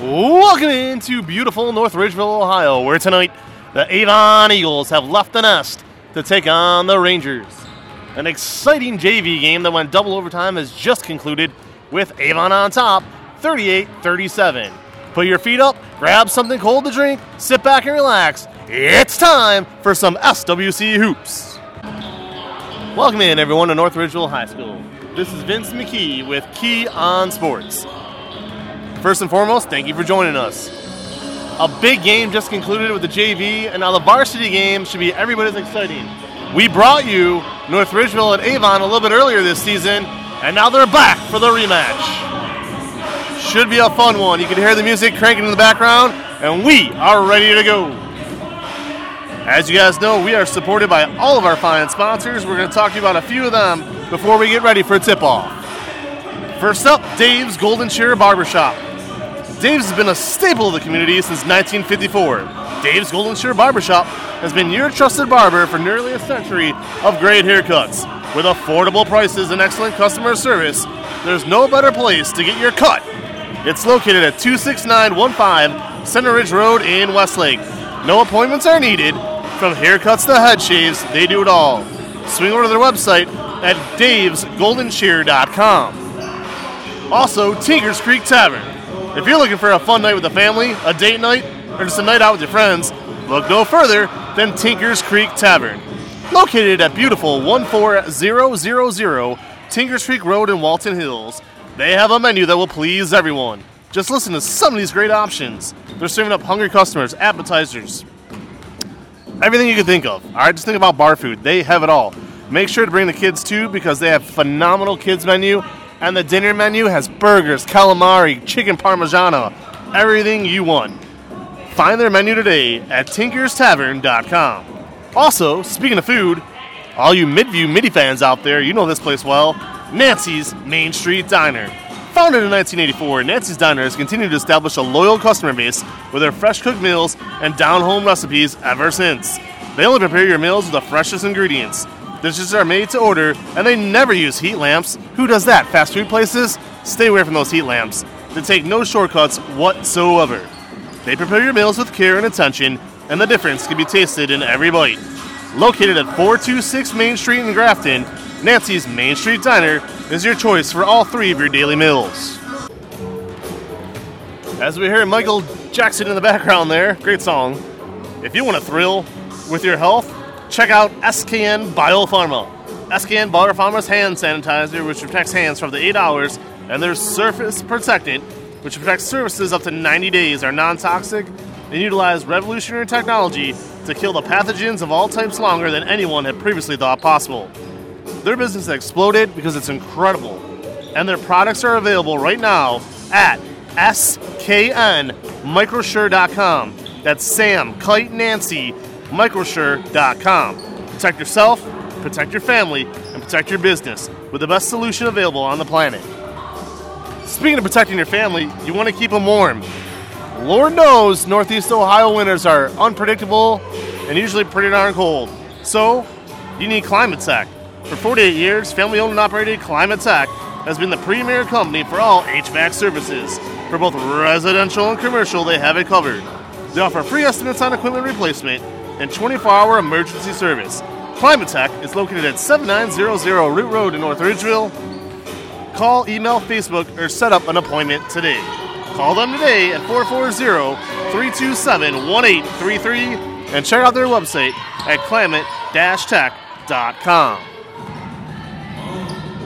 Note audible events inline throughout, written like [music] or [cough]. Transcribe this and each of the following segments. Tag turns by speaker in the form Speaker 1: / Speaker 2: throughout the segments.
Speaker 1: Welcome into beautiful North Ridgeville, Ohio, where tonight the Avon Eagles have left the nest to take on the Rangers. An exciting JV game that went double overtime has just concluded with Avon on top, 38 37. Put your feet up, grab something cold to drink, sit back and relax. It's time for some SWC hoops. Welcome in, everyone, to North Ridgeville High School. This is Vince McKee with Keeon Sports. First and foremost, thank you for joining us. A big game just concluded with the JV, and now the varsity game should be everybody's exciting. We brought you North Ridgeville and Avon a little bit earlier this season, and now they're back for the rematch. Should be a fun one. You can hear the music cranking in the background, and we are ready to go. As you guys know, we are supported by all of our fine sponsors. We're going to talk to you about a few of them before we get ready for tip off. First up, Dave's Golden Shear Barbershop. Dave's has been a staple of the community since 1954. Dave's Golden Shear Barbershop has been your trusted barber for nearly a century of great haircuts. With affordable prices and excellent customer service, there's no better place to get your cut. It's located at 26915 Center Ridge Road in Westlake. No appointments are needed. From haircuts to head shaves, they do it all. Swing over to their website at davesgoldenshear.com. Also, Tinker's Creek Tavern. If you're looking for a fun night with the family, a date night, or just a night out with your friends, look no further than Tinker's Creek Tavern. Located at beautiful 14000 Tinkers Creek Road in Walton Hills, they have a menu that will please everyone. Just listen to some of these great options. They're serving up hungry customers, appetizers, everything you can think of. All right, just think about bar food. They have it all. Make sure to bring the kids too because they have phenomenal kids menu, and the dinner menu has burgers, calamari, chicken parmigiana, everything you want. Find their menu today at tinkerstavern.com. Also, speaking of food, all you Midview Middie fans out there, you know this place well. Nancy's Main Street Diner. Founded in 1984, Nancy's Diner has continued to establish a loyal customer base with their fresh cooked meals and down home recipes ever since. They only prepare your meals with the freshest ingredients. Dishes are made to order, and they never use heat lamps. Who does that? Fast food places? Stay away from those heat lamps. They take no shortcuts whatsoever. They prepare your meals with care and attention, and the difference can be tasted in every bite. Located at 426 Main Street in Grafton, Nancy's Main Street Diner is your choice for all three of your daily meals. As we hear Michael Jackson in the background there, great song. If you want to thrill with your health, check out SKN Biopharma. SKN Biopharma's hand sanitizer, which protects hands for up to 8 hours, and their Surface Protectant, which protects surfaces up to 90 days, are non toxic and utilize revolutionary technology to kill the pathogens of all types longer than anyone had previously thought possible. Their business exploded because it's incredible, and their products are available right now at sknmicrosure.com. That's Sam, Kite, Nancy, microsure.com. Protect yourself, protect your family, and protect your business with the best solution available on the planet. Speaking of protecting your family, you want to keep them warm. Lord knows Northeast Ohio winters are unpredictable and usually pretty darn cold. So, you need Climate Tech. For 48 years, family owned and operated Climate Tech has been the premier company for all HVAC services. For both residential and commercial, they have it covered. They offer free estimates on equipment replacement and 24 hour emergency service. Climate Tech is located at 7900 Root Road in North Ridgeville. Call, email, Facebook, or set up an appointment today. Call them today at 440-327-1833 and check out their website at climate-tech.com.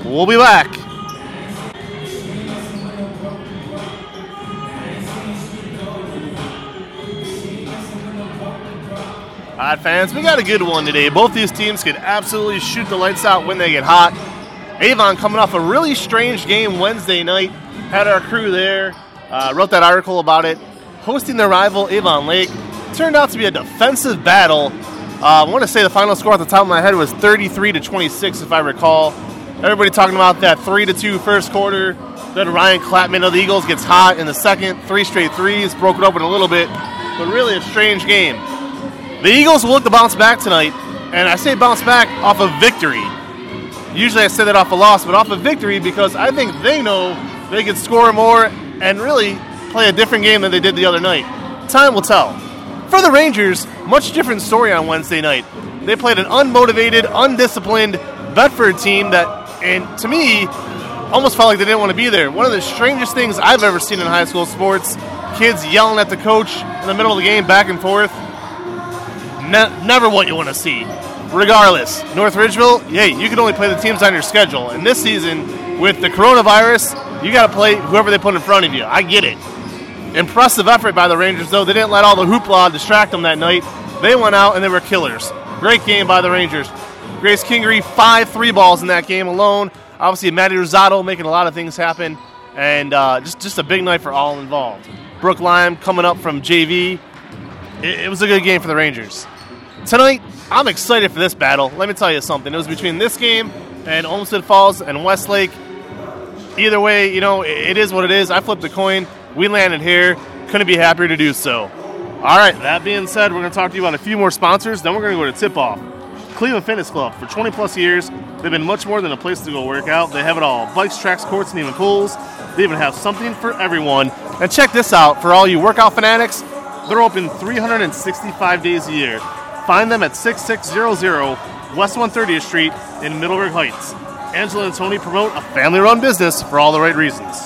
Speaker 1: We'll be back. All right, fans, we got a good one today. Both these teams could absolutely shoot the lights out when they get hot. Avon coming off a really strange game Wednesday night. Had our crew there, uh, wrote that article about it. Hosting their rival Avon Lake turned out to be a defensive battle. Uh, I want to say the final score at the top of my head was 33 to 26, if I recall. Everybody talking about that 3 to 2 first quarter. Then Ryan Clapman of the Eagles gets hot in the second. Three straight threes, broke it open a little bit, but really a strange game. The Eagles will look to bounce back tonight, and I say bounce back off of victory. Usually I say that off a loss, but off a victory because I think they know they can score more and really play a different game than they did the other night. Time will tell. For the Rangers, much different story on Wednesday night. They played an unmotivated, undisciplined Bedford team that, and to me, almost felt like they didn't want to be there. One of the strangest things I've ever seen in high school sports kids yelling at the coach in the middle of the game back and forth. Ne- never what you want to see. Regardless, North Ridgeville, hey, you can only play the teams on your schedule. And this season, with the coronavirus, you got to play whoever they put in front of you. I get it. Impressive effort by the Rangers, though. They didn't let all the hoopla distract them that night. They went out and they were killers. Great game by the Rangers. Grace Kingery, five three balls in that game alone. Obviously, Matty Rosado making a lot of things happen. And uh, just, just a big night for all involved. Brooke Lime coming up from JV. It, it was a good game for the Rangers. Tonight, I'm excited for this battle. Let me tell you something. It was between this game and Olmsted Falls and Westlake. Either way, you know, it, is what it is. I flipped the coin. We landed here. Couldn't be happier to do so. All right, that being said, we're going to talk to you about a few more sponsors. Then we're going to go to tip off. Cleveland Fitness Club. For 20 plus years, they've been much more than a place to go work out. They have it all bikes, tracks, courts, and even pools. They even have something for everyone. And check this out for all you workout fanatics, they're open 365 days a year. Find them at 6600 West 130th Street in Middleburg Heights. Angela and Tony promote a family run business for all the right reasons.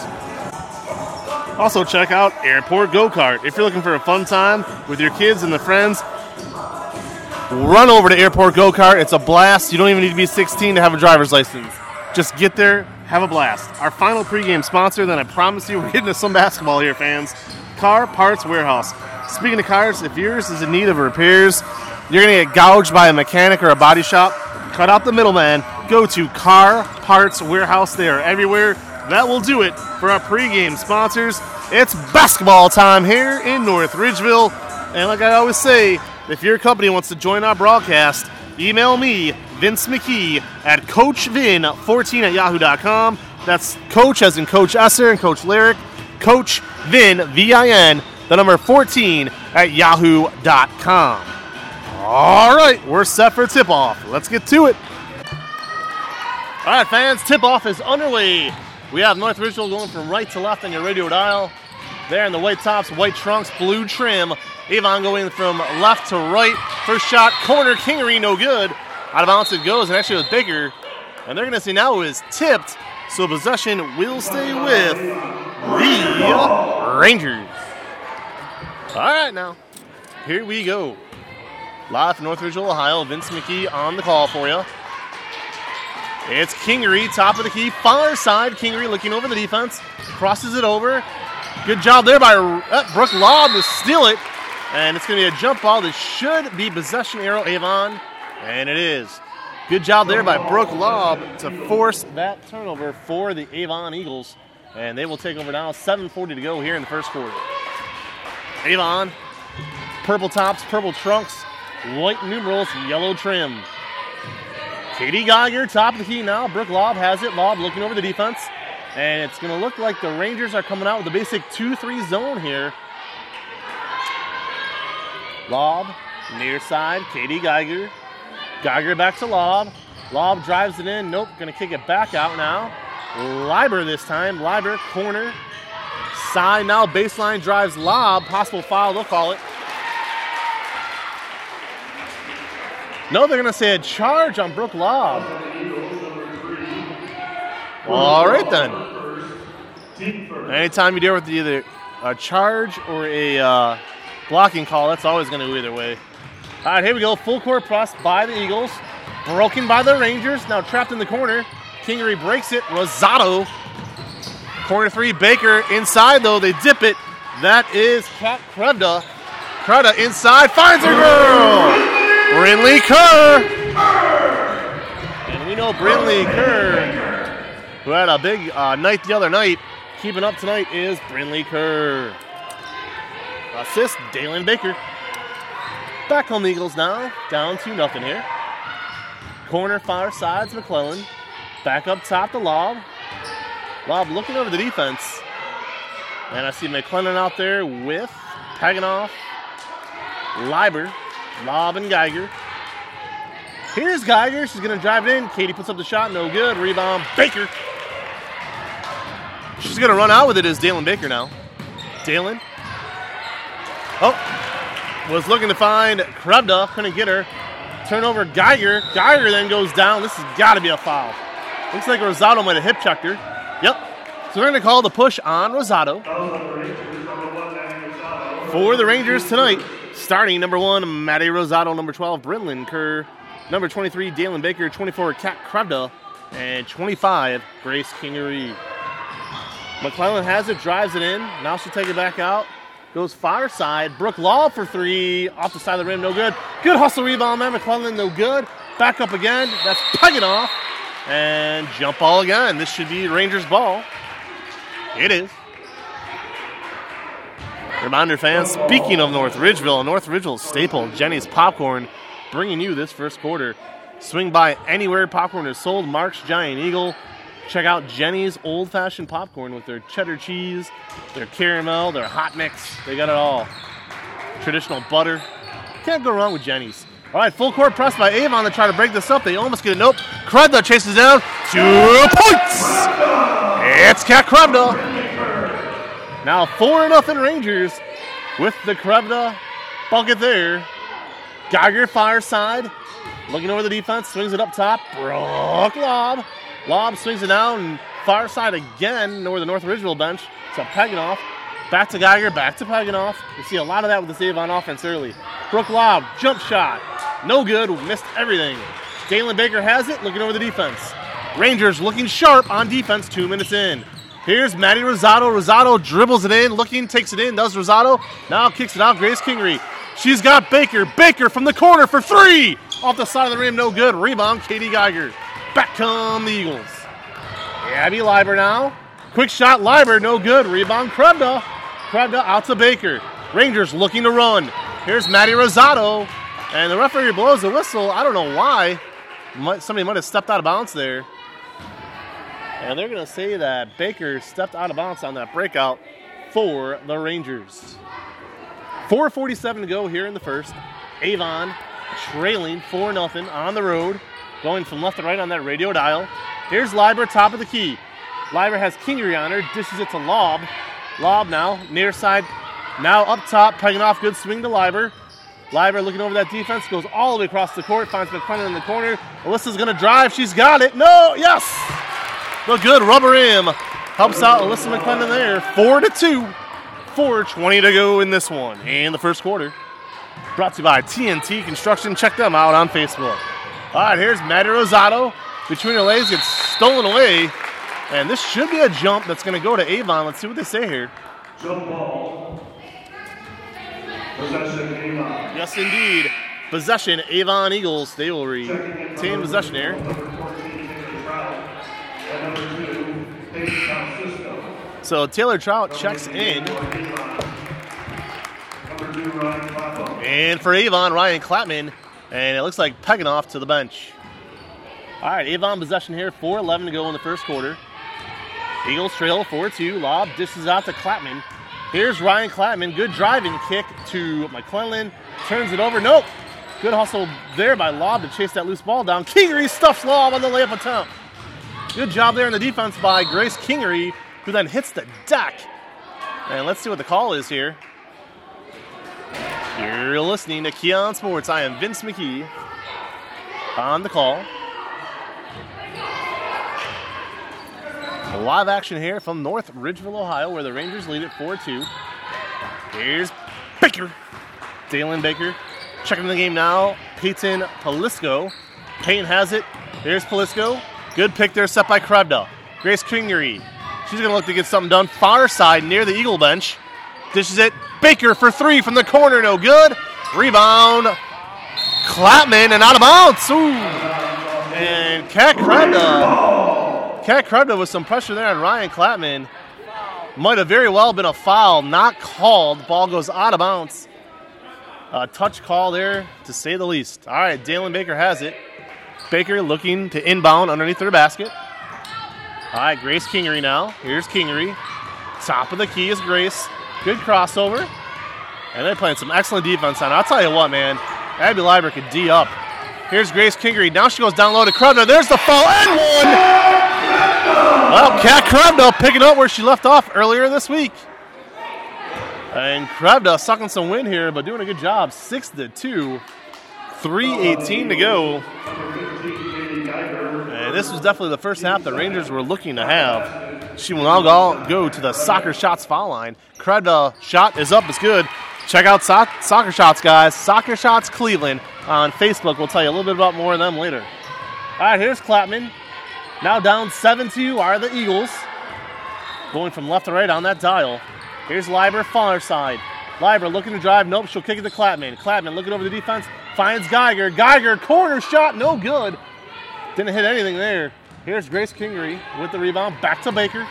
Speaker 1: Also, check out Airport Go Kart. If you're looking for a fun time with your kids and the friends, run over to Airport Go Kart. It's a blast. You don't even need to be 16 to have a driver's license. Just get there, have a blast. Our final pregame sponsor, then I promise you [laughs] we're getting to some basketball here, fans. Car Parts Warehouse. Speaking of cars, if yours is in need of repairs, you're going to get gouged by a mechanic or a body shop, cut out the middleman. Go to Car Parts Warehouse. They are everywhere. That will do it for our pregame sponsors. It's basketball time here in North Ridgeville. And like I always say, if your company wants to join our broadcast, email me, Vince McKee, at CoachVin14 at yahoo.com. That's Coach as in Coach Esser and Coach Lyric. Coach Vin, V I N, the number 14 at yahoo.com. All right, we're set for tip off. Let's get to it. All right, fans, tip off is underway. We have North Ridgeville going from right to left on your radio dial. There in the white tops, white trunks, blue trim. Avon going from left to right. First shot, corner, Kingery, no good. Out of bounds it goes, and actually was Baker. And they're going to see now is tipped, so possession will stay with the Rangers. All right, now, here we go. Live from North Ridgeville, Ohio, Vince McKee on the call for you. It's Kingery, top of the key, far side. Kingery looking over the defense, crosses it over. Good job there by uh, Brooke Lobb to steal it. And it's going to be a jump ball that should be possession arrow Avon. And it is. Good job there by Brooke Lobb to force that turnover for the Avon Eagles. And they will take over now. 7.40 to go here in the first quarter. Avon, purple tops, purple trunks, white numerals, yellow trim. Katie Geiger, top of the key now. Brooke Lobb has it. Lobb looking over the defense. And it's going to look like the Rangers are coming out with a basic 2 3 zone here. Lobb, near side, Katie Geiger. Geiger back to Lobb. Lobb drives it in. Nope, going to kick it back out now. Liber this time. Liber, corner. Side now, baseline drives Lobb. Possible foul, they'll call it. No, they're going to say a charge on Brooke Lobb. All right, then. Anytime you deal with either a charge or a uh, blocking call, that's always going to go either way. All right, here we go. Full court press by the Eagles. Broken by the Rangers. Now trapped in the corner. Kingery breaks it. Rosado. Corner three. Baker inside, though. They dip it. That is Kat Krebda. Krebda inside. Finds her girl. Brinley Kerr. And we know Brinley Kerr, who had a big uh, night the other night, keeping up tonight is Brinley Kerr. Assist, Dalen Baker. Back the Eagles now, down to nothing here. Corner far sides, McClellan. Back up top to Lob. Lob looking over the defense. And I see McClellan out there with Paganoff, Liber, Lob, and Geiger. Here's Geiger. She's going to drive it in. Katie puts up the shot. No good. Rebound. Baker. She's going to run out with it as Dalen Baker now. Dalen. Oh, was looking to find Krebda, couldn't get her. Turnover Geiger. Geiger then goes down. This has got to be a foul. Looks like Rosado might have hip checked her. Yep. So we're going to call the push on Rosado. For the Rangers tonight, starting number one, Maddie Rosado, number 12, Brinlin Kerr, number 23, Dalen Baker, 24, Kat Krebda, and 25, Grace Kingery. McClellan has it, drives it in. Now she'll take it back out. Goes far side. Brooke Law for three. Off the side of the rim, no good. Good hustle rebound man. McClellan, no good. Back up again. That's Peganoff. And jump ball again. This should be Rangers ball. It is. Reminder fans, speaking of North Ridgeville, North Ridgeville staple, Jenny's Popcorn, bringing you this first quarter. Swing by anywhere popcorn is sold. Mark's Giant Eagle. Check out Jenny's Old Fashioned Popcorn with their cheddar cheese, their caramel, their hot mix. They got it all. Traditional butter. Can't go wrong with Jenny's. All right, full court press by Avon to try to break this up. They almost get a nope. Krebda chases down. Two points. It's Cat Krebda. Now 4 nothing Rangers with the Krebda bucket there. Geiger fireside. Looking over the defense, swings it up top. Brooke lob. Lob swings it down. Far side again over the North Ridgeville bench. So Peganoff. Back to Geiger, back to Peganoff. You see a lot of that with the save on offense early. Brooke lob, jump shot. No good, missed everything. Dalen Baker has it, looking over the defense. Rangers looking sharp on defense, two minutes in. Here's Maddie Rosado. Rosado dribbles it in, looking, takes it in, does Rosado. Now kicks it out, Grace Kingery. She's got Baker. Baker from the corner for three. Off the side of the rim, no good. Rebound, Katie Geiger. Back come the Eagles. Abby Liber now. Quick shot, Liber, no good. Rebound, Krebda. Krebda out to Baker. Rangers looking to run. Here's Maddie Rosado. And the referee blows the whistle. I don't know why. Somebody might have stepped out of bounds there. And they're going to say that Baker stepped out of bounds on that breakout for the Rangers. 4.47 to go here in the first. Avon trailing 4 0 on the road, going from left to right on that radio dial. Here's Leiber, top of the key. Leiber has Kingery on her, dishes it to Lob. Lob now, near side, now up top, Peganoff, good swing to Leiber. Leiber looking over that defense, goes all the way across the court, finds McClellan in the corner. Alyssa's gonna drive, she's got it. No, yes! The good rubber rim helps out Alyssa McClellan there. Four to two. 4.20 to go in this one And the first quarter. Brought to you by TNT Construction. Check them out on Facebook. All right, here's Maddie Rosado. Between her legs gets stolen away. And this should be a jump that's going to go to Avon. Let's see what they say here.
Speaker 2: Jump ball. Possession Avon.
Speaker 1: Yes, indeed. Possession, Avon Eagles. They will retain possession here.
Speaker 2: Number 14, Taylor Trout.
Speaker 1: So Taylor Trout checks in. And for Avon, Ryan Clapman. And it looks like Peganoff to the bench. All right, Avon possession here. 4.11 to go in the first quarter. Eagles trail 4 2. Lob dishes out to Clapman. Here's Ryan Clapman. Good driving kick to McClellan. Turns it over. Nope. Good hustle there by Lob to chase that loose ball down. Kingery stuffs Lob on the layup attempt. Good job there in the defense by Grace Kingery, who then hits the deck. And let's see what the call is here. You're listening to Keeon Sports. I am Vince McKee on the call. Live action here from North Ridgeville, Ohio, where the Rangers lead it 4 2. Here's Baker. Dalen Baker checking the game now. Peyton Palisco. Payne has it. There's Palisco. Good pick there, set by Krebda. Grace Kingery. She's going to look to get something done. Far side near the Eagle bench. Dishes it. Baker for three from the corner. No good. Rebound. Clapman and out of bounds. Ooh. And Kat Krebda. Kat Krebda with some pressure there on Ryan Clapman. Might have very well been a foul, not called. Ball goes out of bounds. A touch call there, to say the least. All right, Dalen Baker has it. Baker looking to inbound underneath their basket. All right, Grace Kingery now. Here's Kingery. Top of the key is Grace. Good crossover. And they're playing some excellent defense on. I'll tell you what, man. Abby Leiber could D up. Here's Grace Kingery. Now she goes down low to Krebda. There's the foul and one. Well, Kat Krebda picking up where she left off earlier this week. And Krebda sucking some wind here, but doing a good job. 6 to 2. 3.18 to go. And this was definitely the first half the Rangers were looking to have. She will now go, to the soccer shots foul line. Krebda shot is up, it's good. Check out so- Soccer Shots, guys. Soccer Shots Cleveland on Facebook. We'll tell you a little bit about more of them later. All right, here's Clapman. Now down 7 2 are the Eagles. Going from left to right on that dial. Here's Liber, far side. Liber looking to drive. Nope, she'll kick it to Clapman. Clapman looking over the defense. Finds Geiger. Geiger, corner shot, no good. Didn't hit anything there. Here's Grace Kingery with the rebound. Back to Baker.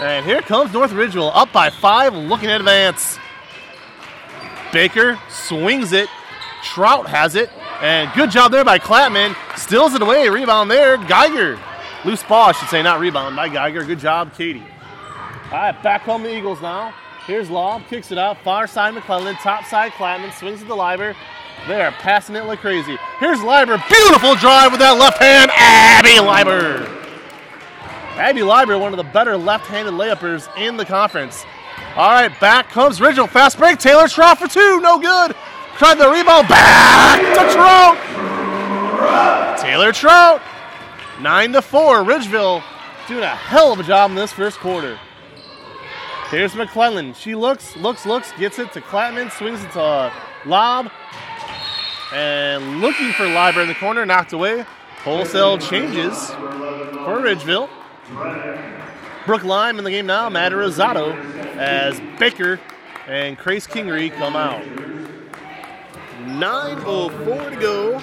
Speaker 1: And here comes North Ridgeville up by five, looking at advance. Baker swings it. Trout has it. And good job there by Clapman. Steals it away. Rebound there. Geiger. Loose ball, I should say, not rebound by Geiger. Good job, Katie. All right, back home the Eagles now. Here's Lob, kicks it out. Far side McClellan, top side Clapman, swings it to Liber. They are passing it like crazy. Here's Liber, beautiful drive with that left hand. Abby Liber. Abby Liber, one of the better left-handed layuppers in the conference. All right, back comes Ridgeville. Fast break. Taylor Trout for two. No good. Tried the rebound. Back to Trout. Taylor Trout. Nine to four. Ridgeville doing a hell of a job in this first quarter. Here's McClellan. She looks, looks, looks, gets it to Clapman, swings it to Lob, and looking for Liber in the corner, knocked away. Wholesale changes for Ridgeville. Brooke Lime in the game now, Matt Rosado as Baker and Grace Kingery come out. 9.04 to go.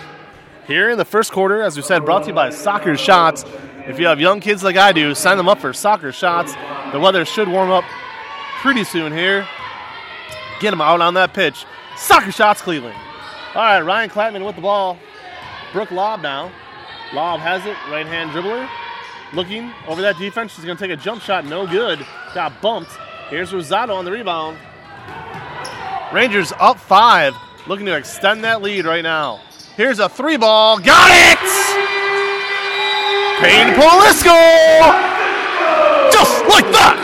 Speaker 1: Here in the first quarter, as we said, brought to you by Soccer Shots. If you have young kids like I do, sign them up for Soccer Shots. The weather should warm up pretty soon here. Get them out on that pitch. Soccer Shots Cleveland. All right, Ryan Clapman with the ball. Brooke Lob now. Lob has it, right hand dribbler. Looking over that defense. She's going to take a jump shot. No good. Got bumped. Here's Rosado on the rebound. Rangers up five. Looking to extend that lead right now. Here's a three ball. Got it! Payne Polisco! Just like that!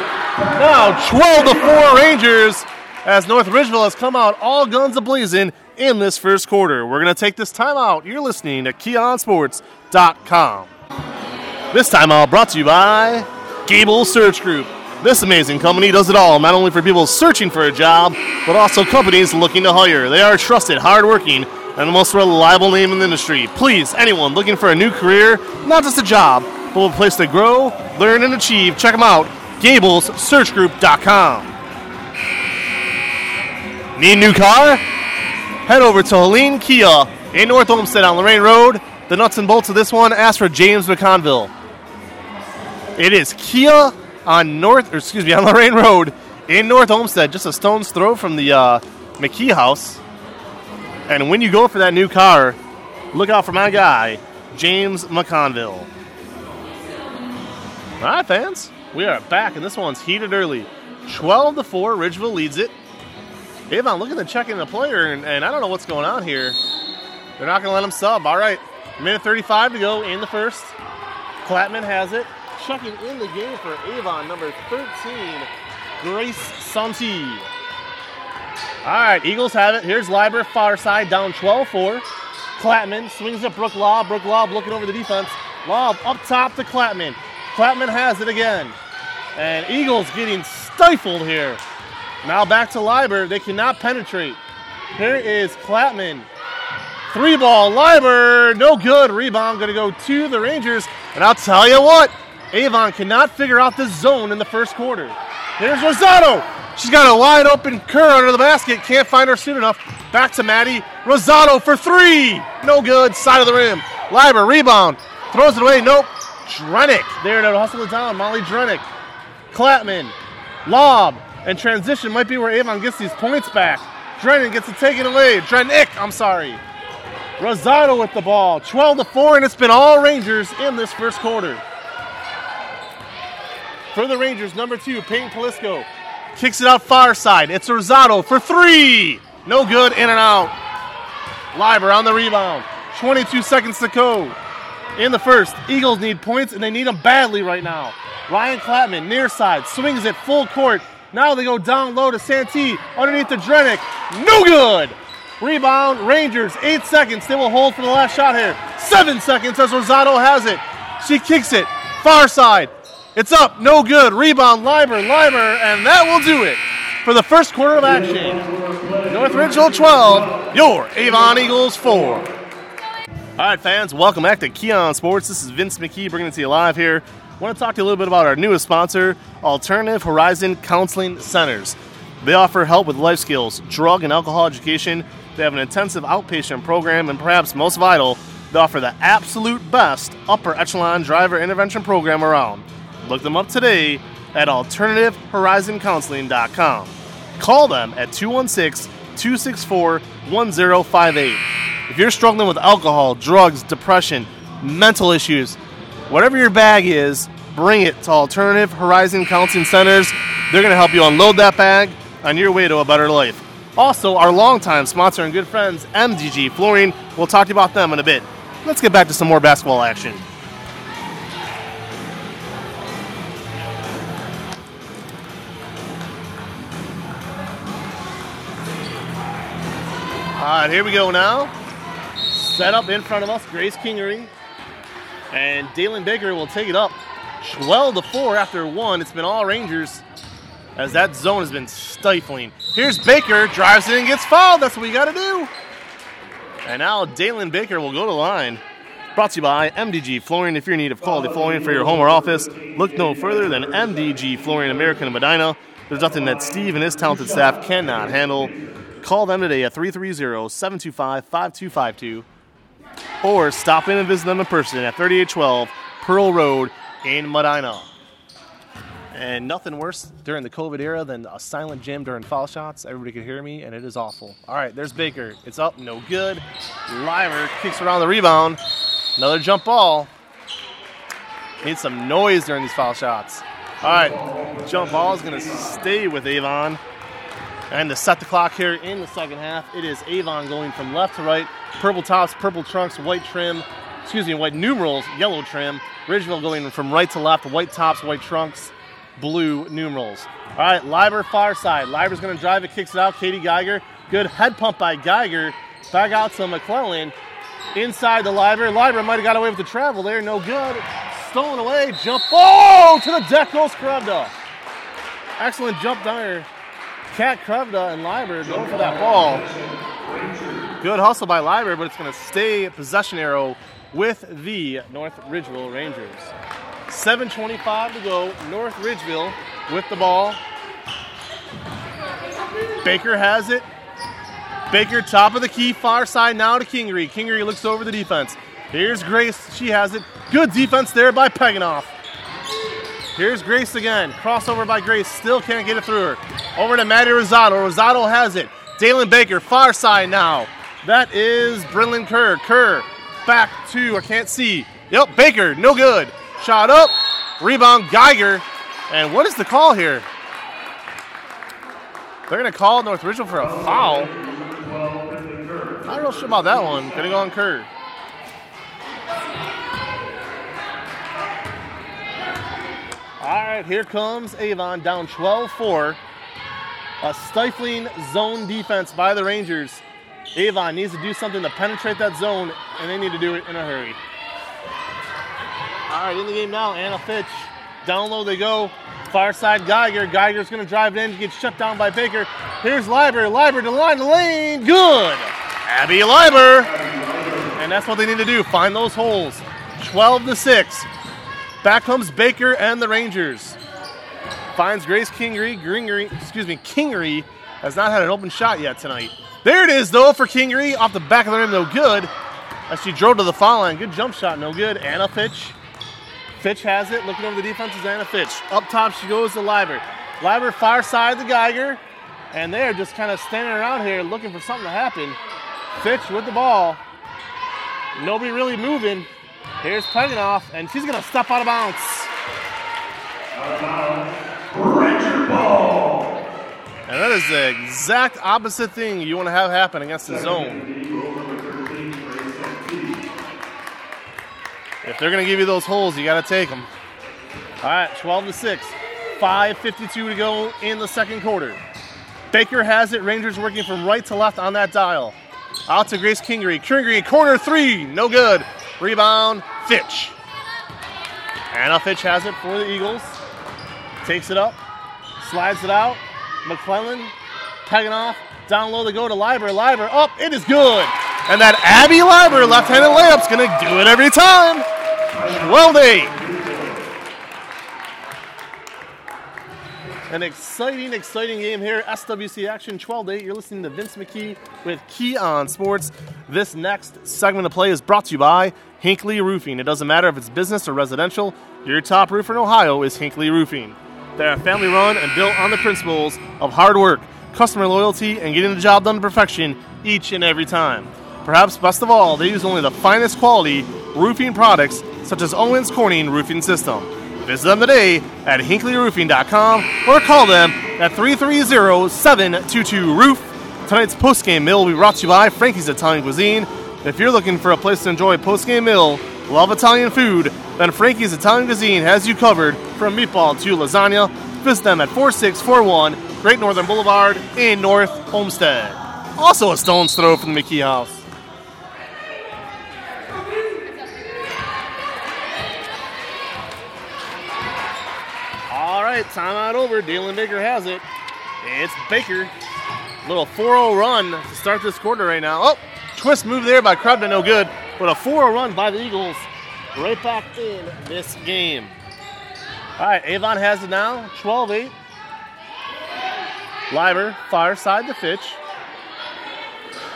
Speaker 1: Now 12 to 4 Rangers as North Ridgeville has come out all guns a blazing in this first quarter. We're going to take this timeout. You're listening to KeeonSports.com. This timeout brought to you by Gable Search Group. This amazing company does it all, not only for people searching for a job, but also companies looking to hire. They are trusted, hardworking, and the most reliable name in the industry. Please, anyone looking for a new career, not just a job, but a place to grow, learn, and achieve, check them out. GablesSearchGroup.com. Need a new car? Head over to Halleen Kia in North Olmsted on Lorain Road. The nuts and bolts of this one, ask for James McConville. It is Kia on North, or excuse me, on [laughs] Lorain Road in North Olmsted, just a stone's throw from the uh, McKee house. And when you go for that new car, look out for my guy, James McConville. All right, fans, we are back, and this one's heated early. 12 to 4, Ridgeville leads it. Avon looking to check in the player, and, and I don't know what's going on here. They're not going to let him sub. All right, minute 35 to go in the first. Clapman has it. Checking in the game for Avon, number 13, Grace Santi. All right, Eagles have it. Here's Liber, far side, down 12 4. Clapman swings it, Brook Lob. Brook Lob looking over the defense. Lob up top to Clapman. Clapman has it again. And Eagles getting stifled here. Now back to Liber. They cannot penetrate. Here is Clapman. Three ball, Liber, no good. Rebound going to go to the Rangers. And I'll tell you what, Avon cannot figure out the zone in the first quarter. Here's Rosado. She's got a wide open Kerr under the basket. Can't find her soon enough. Back to Maddie. Rosado for three. No good. Side of the rim. Liber rebound. Throws it away. Nope. Drenick there to hustle it down. Molly Drenick. Clapman. Lob. And transition might be where Avon gets these points back. Drennan gets to take it away. Drenick, I'm sorry. Rosado with the ball. 12 to 4, and it's been all Rangers in this first quarter. For the Rangers, number two, Peyton Polisco. Kicks it out far side. It's Rosado for three. No good, in and out. Liber on the rebound. 22 seconds to go. In the first, Eagles need points, and they need them badly right now. Ryan Clapman, near side, swings it full court. Now they go down low to Santee underneath the Drenick. No good. Rebound, Rangers, eight seconds. They will hold for the last shot here. Seven seconds as Rosado has it. She kicks it. Far side. It's up. No good. Rebound, Liber, Liber, and that will do it for the first quarter of action. North Ridgeville 12, your Avon Eagles 4. All right, fans, welcome back to Keeon Sports. This is Vince McKee bringing it to you live here. Want to talk to you a little bit about our newest sponsor, Alternative Horizon Counseling Centers. They offer help with life skills, drug and alcohol education. They have an intensive outpatient program, and perhaps most vital, they offer the absolute best upper echelon driver intervention program around. Look them up today at alternativehorizoncounseling.com. Call them at 216 264 1058. If you're struggling with alcohol, drugs, depression, mental issues, whatever your bag is, bring it to Alternative Horizon Counseling Centers. They're going to help you unload that bag on your way to a better life. Also, our longtime sponsor and good friends, MDG Flooring, we'll talk to you about them in a bit. Let's get back to some more basketball action. All right, here we go now. Set up in front of us, Grace Kingery. And Dalen Baker will take it up 12 to 4 after one. It's been all Rangers as that zone has been stifling. Here's Baker, drives in and gets fouled. That's what we got to do. And now Dalen Baker will go to line. Brought to you by MDG Flooring. If you're in need of quality flooring for your home or office, look no further than MDG Flooring American in Medina. There's nothing that Steve and his talented staff cannot handle. Call them today at 330 725 5252 or stop in and visit them in person at 3812 Pearl Road in Medina. And nothing worse during the COVID era than a silent gym during foul shots. Everybody could hear me, and it is awful. All right, there's Baker. It's up, no good. Liber kicks around the rebound. Another jump ball. Need some noise during these foul shots. All right, jump ball is going to stay with Avon. And to set the clock here in the second half, it is Avon going from left to right. Purple tops, purple trunks, white trim, excuse me, white numerals, yellow trim. Ridgeville going from right to left, white tops, white trunks, blue numerals. All right, Liber far side. Liber's going to drive it, kicks it out. Katie Geiger. Good head pump by Geiger. Back out to McClellan. Inside the Liber. Liber might have got away with the travel there. No good. Stolen away. Jump. Oh, to the deck goes Krebda. Excellent jump there. Cat Krebda and Liber going for that ball. Good hustle by Liber, but it's going to stay possession arrow with the North Ridgeville Rangers. 7.25 to go. North Ridgeville with the ball. Baker has it. Baker, top of the key, far side now to Kingery. Kingery looks over the defense. Here's Grace. She has it. Good defense there by Peganoff. Here's Grace again. Crossover by Grace. Still can't get it through her. Over to Maddie Rosado. Rosado has it. Dalen Baker, far side now. That is Brinlin Kerr. Kerr back to, I can't see. Yep, Baker, no good. Shot up. Rebound, Geiger. And what is the call here? They're going to call North for a foul. Not real sure about that one. Going to go on Kerr. All right, here comes Avon down 12 4. A stifling zone defense by the Rangers. Avon needs to do something to penetrate that zone, and they need to do it in a hurry. All right, in the game now, Anna Fitch. Down low they go. Far side Geiger. Geiger's going to drive it in, get shut down by Baker. Here's Liber. Liber to line, the lane. Good. Abby Liber. And that's what they need to do. Find those holes. 12 to 6. Back comes Baker and the Rangers. Finds Grace Kingery. Gringery, excuse me, Kingery has not had an open shot yet tonight. There it is, though, for Kingery. Off the back of the rim, no good. As she drove to the foul line. Good jump shot, no good. Anna Fitch. Fitch has it. Looking over the defense is Anna Fitch. Up top, she goes to Liber. Liber far side the Geiger. And they're just kind of standing around here looking for something to happen. Fitch with the ball. Nobody really moving. Here's Peganoff, and she's going to step out of bounds.
Speaker 2: Ranger ball.
Speaker 1: And that is the exact opposite thing you want to have happen against the zone. If they're going to give you those holes, you got to take them. All right, 12 to 6. 5.52 to go in the second quarter. Baker has it. Rangers working from right to left on that dial. Out to Grace Kingery. Kingery, corner three. No good. Rebound, Fitch. Anna Fitch has it for the Eagles. Takes it up. Slides it out. McClellan Peganoff. Down low to go to Liber. Liber up. It is good. And that Abby Liber left-handed layup's to do it every time. 12 8. An exciting, exciting game here. SWC Action 12 8. You're listening to Vince McKee with Keeon Sports. This next segment of play is brought to you by Hinckley Roofing. It doesn't matter if it's business or residential, your top roofer in Ohio is Hinckley Roofing. They're family run and built on the principles of hard work, customer loyalty, and getting the job done to perfection each and every time. Perhaps best of all, they use only the finest quality roofing products such as Owens Corning Roofing System. Visit them today at hinckleyroofing.com or call them at 330-722-ROOF. Tonight's postgame meal will be brought to you by Frankie's Italian Cuisine. If you're looking for a place to enjoy a postgame meal, love Italian food, then Frankie's Italian Cuisine has you covered from meatball to lasagna. Visit them at 4641 Great Northern Boulevard in North Olmsted. Also a stone's throw from the McKee House. All right, timeout over. Dalen Baker has it. It's Baker. Little 4-0 run to start this quarter right now. Oh, twist move there by Krebda, no good. But a 4-0 run by the Eagles right back in this game. All right, Avon has it now, 12-8. Liber, far side to Fitch.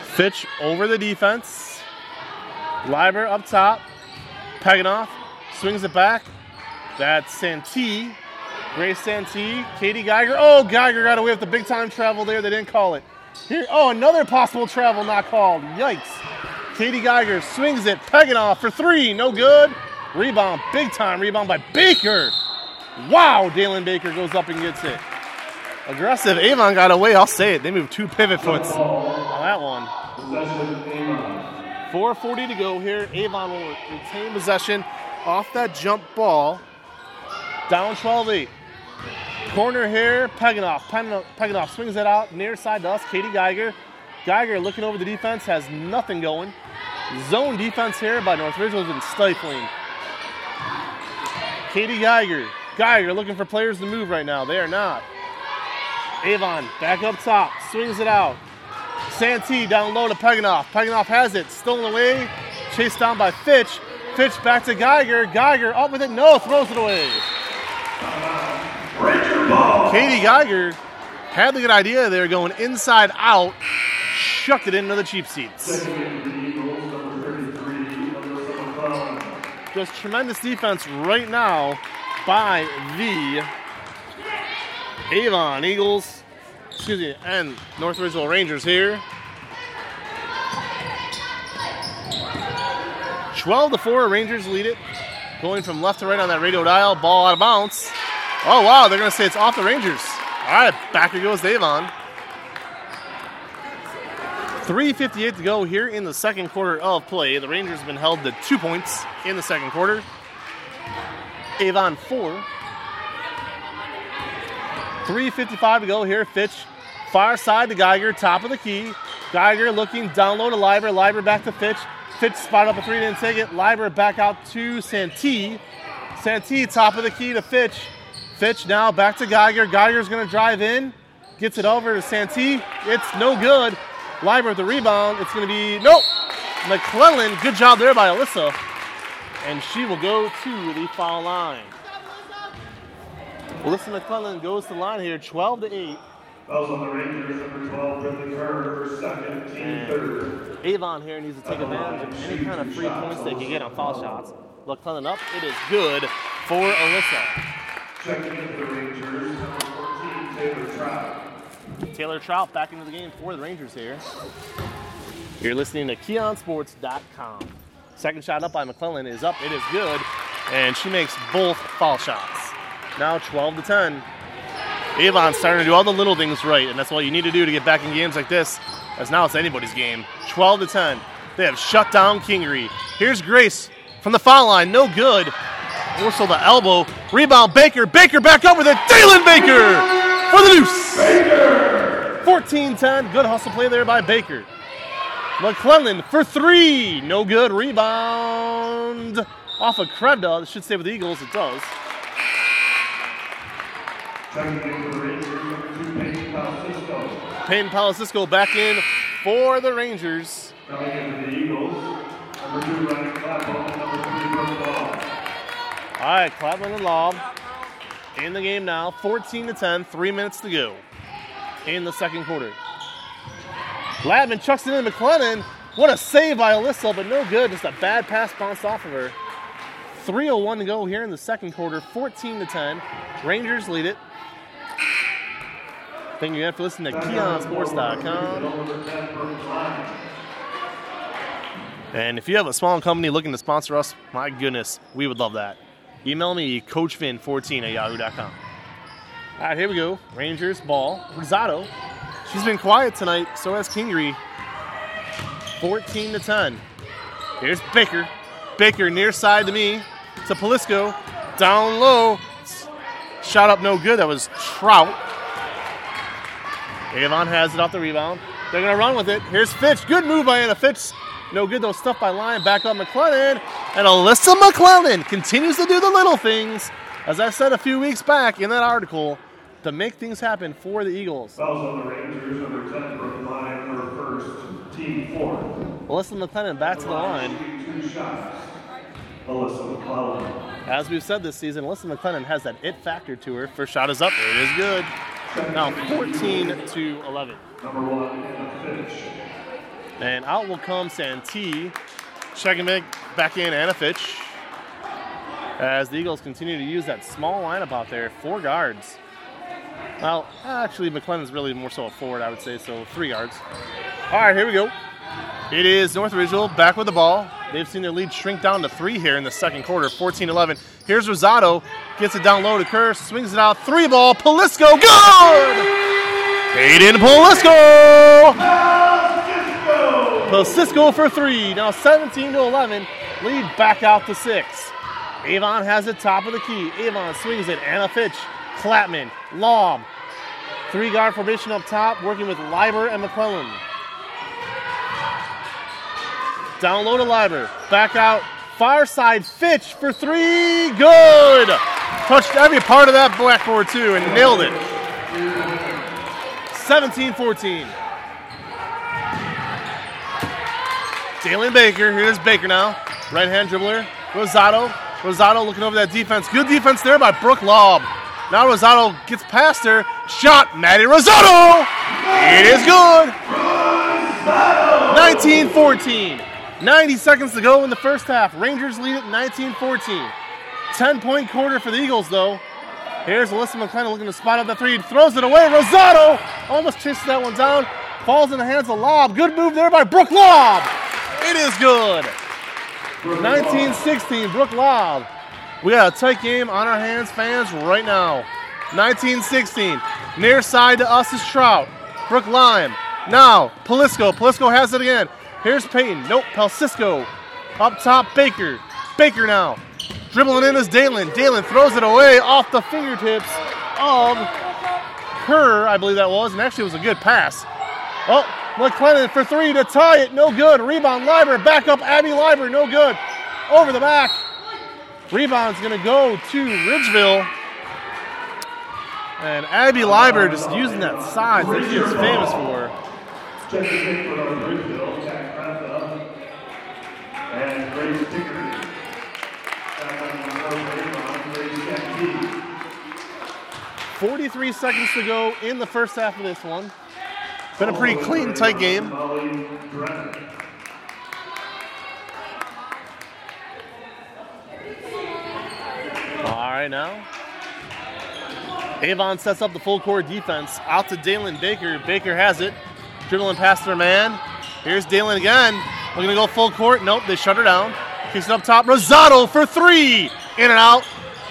Speaker 1: Fitch over the defense. Liber up top. Paganoff swings it back. That's Santee. Grace Santee, Katie Geiger. Oh, Geiger got away with the big time travel there. They didn't call it. Here, oh, another possible travel not called. Yikes. Katie Geiger swings it, Peganoff for three. No good. Rebound, big time rebound by Baker. Wow, Dalen Baker goes up and gets it. Aggressive. Avon got away. I'll say it. They moved two pivot foots on that one. 4.40 to go here. Avon will retain possession off that jump ball. Down 12 8. Corner here, Peganoff. Peganoff swings it out near side to us. Katie Geiger. Geiger looking over the defense, has nothing going. Zone defense here by North Ridgeville has been stifling. Katie Geiger. Geiger looking for players to move right now. They are not. Avon back up top, swings it out. Santee down low to Peganoff. Peganoff has it, stolen away, chased down by Fitch. Fitch back to Geiger. Geiger up with it, no, throws it away. Katie Geiger had the good idea there going inside out, shucked it into the cheap seats. Just tremendous defense right now by the Avon Eagles, excuse me, and North Ridgeville Rangers here. 12 to 4, Rangers lead it. Going from left to right on that radio dial, ball out of bounds. Oh, wow, they're going to say it's off the Rangers. All right, back it goes Avon. 3.58 to go here in the second quarter of play. The Rangers have been held to two points in the second quarter. Avon four. 3.55 to go here. Fitch, far side to Geiger, top of the key. Geiger looking down low to Liber. Liber back to Fitch. Fitch spot up a three, didn't take it. Liber back out to Santee. Santee, top of the key to Fitch. Fitch now back to Geiger. Geiger's going to drive in. Gets it over to Santee. It's no good. Liber with the rebound. It's going to be, nope. McClellan, good job there by Alyssa. And she will go to the foul line. Alyssa McClellan goes to the line here, 12 to 8.
Speaker 2: Fouls on the Rangers, number 12, Ridley Carter second, team third.
Speaker 1: Avon here needs to take uh, advantage of any kind of free points they can get on foul shots. McClellan up. It is good for Alyssa.
Speaker 2: Checking into the Rangers, number 14, Taylor Trout.
Speaker 1: Taylor Trout back into the game for the Rangers here. You're listening to KeeonSports.com. Second shot up by McClellan is up. It is good. And she makes both foul shots. Now 12 to 10. Avon's starting to do all the little things right, and that's what you need to do to get back in games like this, as now it's anybody's game. 12 to 10. They have shut down Kingery. Here's Grace from the foul line. No good. More the elbow. Rebound, Baker. Baker back with it. Dalen Baker for the deuce. Baker! 14 10. Good hustle play there by Baker. McClellan for three. No good. Rebound off of Krebda. It should stay with the Eagles. It does.
Speaker 2: The Peyton Palacisco.
Speaker 1: Back in for the Rangers.
Speaker 2: The Eagles, number two, number three.
Speaker 1: All right, Clapman and Lob in the game now. 14 to 10. Three minutes to go in the second quarter. Ladman chucks it in to McClellan. What a save by Alyssa, but no good. Just a bad pass bounced off of her. 3.01 to go here in the second quarter. 14 to 10. Rangers lead it. Thank you again for listening to KeeonSports.com.
Speaker 2: Number 10, Brooke Lyman.
Speaker 1: And if you have a small company looking to sponsor us, my goodness, we would love that. Email me, CoachVin14 at yahoo.com. All right, here we go. Rangers ball. Rosado. She's been quiet tonight. So has Kingery. 14 to 10. Here's Baker. Baker near side to me. To Polisco. Down low. Shot up no good. That was Trout. Avon has it off the rebound. They're going to run with it. Here's Fitch. Good move by Anna Fitch. No good though. Stuff by Lyon. Back up McClellan. And Alyssa McClellan continues to do the little things. As I said a few weeks back in that article, to make things happen for the Eagles.
Speaker 2: Fouls on the Rangers, number 10, Brooke Lyman, her first, team four.
Speaker 1: Alyssa McClellan back to the line.
Speaker 2: Alyssa McClellan.
Speaker 1: As we've said this season, Alyssa McClellan has that it factor to her. First shot is up. It is good. Now 14 to 11.
Speaker 2: Number one, Anna Fitch.
Speaker 1: And out will come Santee. Checking back, back in Anna Fitch. As the Eagles continue to use that small lineup out there, four guards. Well, actually, McClellan's really more so a forward, I would say, so three guards. All right, here we go. It is North Ridgeville back with the ball. They've seen their lead shrink down to three here in the second quarter, 14 11. Here's Rosado, gets it down low to Kerr, swings it out, three ball, Polisco, good! Hayden Polisco! Cisco for three. Now 17 to 11. Lead back out to six. Avon has it top of the key. Avon swings it. Anna Fitch, Clapman, Lob. Three guard formation up top, working with Liber and McClellan. Down low to Liber. Back out. Far side Fitch for three. Good. Touched every part of that blackboard too and nailed it. 17 14. Dalen Baker. Here's Baker now. Right hand dribbler. Rosado. Rosado looking over that defense. Good defense there by Brooke Lobb. Now Rosado gets past her. Shot. Maddie Rosado. It is good. 19 14. 90 seconds to go in the first half. Rangers lead it 19 14. 10 point quarter for the Eagles, though. Here's Alyssa McClellan looking to spot up the three. Throws it away. Rosado almost chases that one down. Falls in the hands of Lob. Good move there by Brooke Lob. It is good. 1916, Brook Lob. We got a tight game on our hands, fans, right now. 1916. Near side to us is Trout. Brook Lime. Now, Polisco. Polisco has it again. Here's Peyton. Nope, Palcisco. Up top, Baker. Baker now. Dribbling in is Dalen. Dalen throws it away off the fingertips of Kerr, I believe that was, and actually it was a good pass. Oh, McClellan for three to tie it. No good. Rebound, Liber. Back up, Abby Liber. No good. Over the back. Rebound's going to go to Ridgeville. And Abby Liber just using that size that she is famous for.
Speaker 2: Check the tape for North Ridgeville, Jack Krebda, and Grace Tickery. Back on the third rebound, Grace Santee.
Speaker 1: 43 seconds to go in the first half of this one. Been a pretty clean, tight game. All right, now. Avon sets up the full court defense. Out to Dalen Baker. Baker has it. Dribbling past their man. Here's Dalen again. Looking to go full court. Nope, they shut her down. Kicks it up top. Rosado for three. In and out.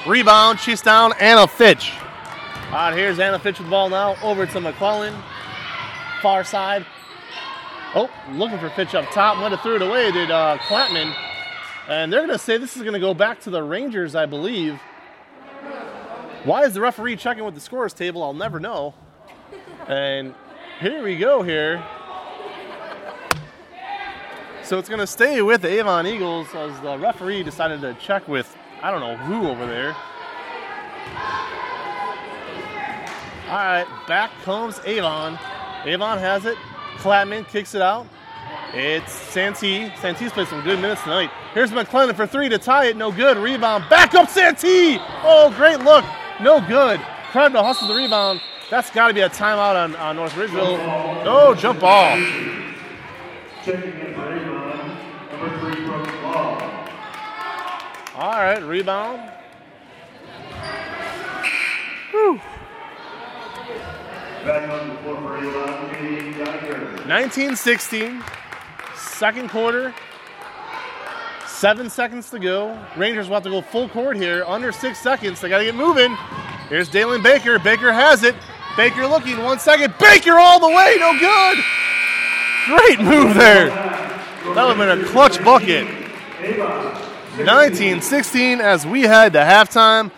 Speaker 1: Rebound. She's down. Anna Fitch. All right, here's Anna Fitch with the ball now. Over to McClellan. Far side. Oh, looking for Fitch up top. Went it threw it away. Did uh, Clapman. And they're going to say this is going to go back to the Rangers, I believe. Why is the referee checking with the scores table? I'll never know. And here we go here. So it's going to stay with Avon Eagles as the referee decided to check with I don't know who over there. All right, back comes Avon. Avon has it. Clapman kicks it out. It's Santee. Santee's played some good minutes tonight. Here's McClellan for three to tie it. No good. Rebound. Back up Santee. Oh, great look. No good. Krebda hustles the rebound. That's got to be a timeout on, on North Ridgeville. Oh, jump ball. All right, rebound. Whew.
Speaker 2: Back on the floor for Avon, Katie Geiger.
Speaker 1: 1916, second quarter, seven seconds to go. Rangers will have to go full court here, under six seconds. They got to get moving. Here's Dalen Baker. Baker has it. Baker looking, one second. Baker all the way, no good. Great move there. That would have been a clutch bucket. 1916 as we head to halftime.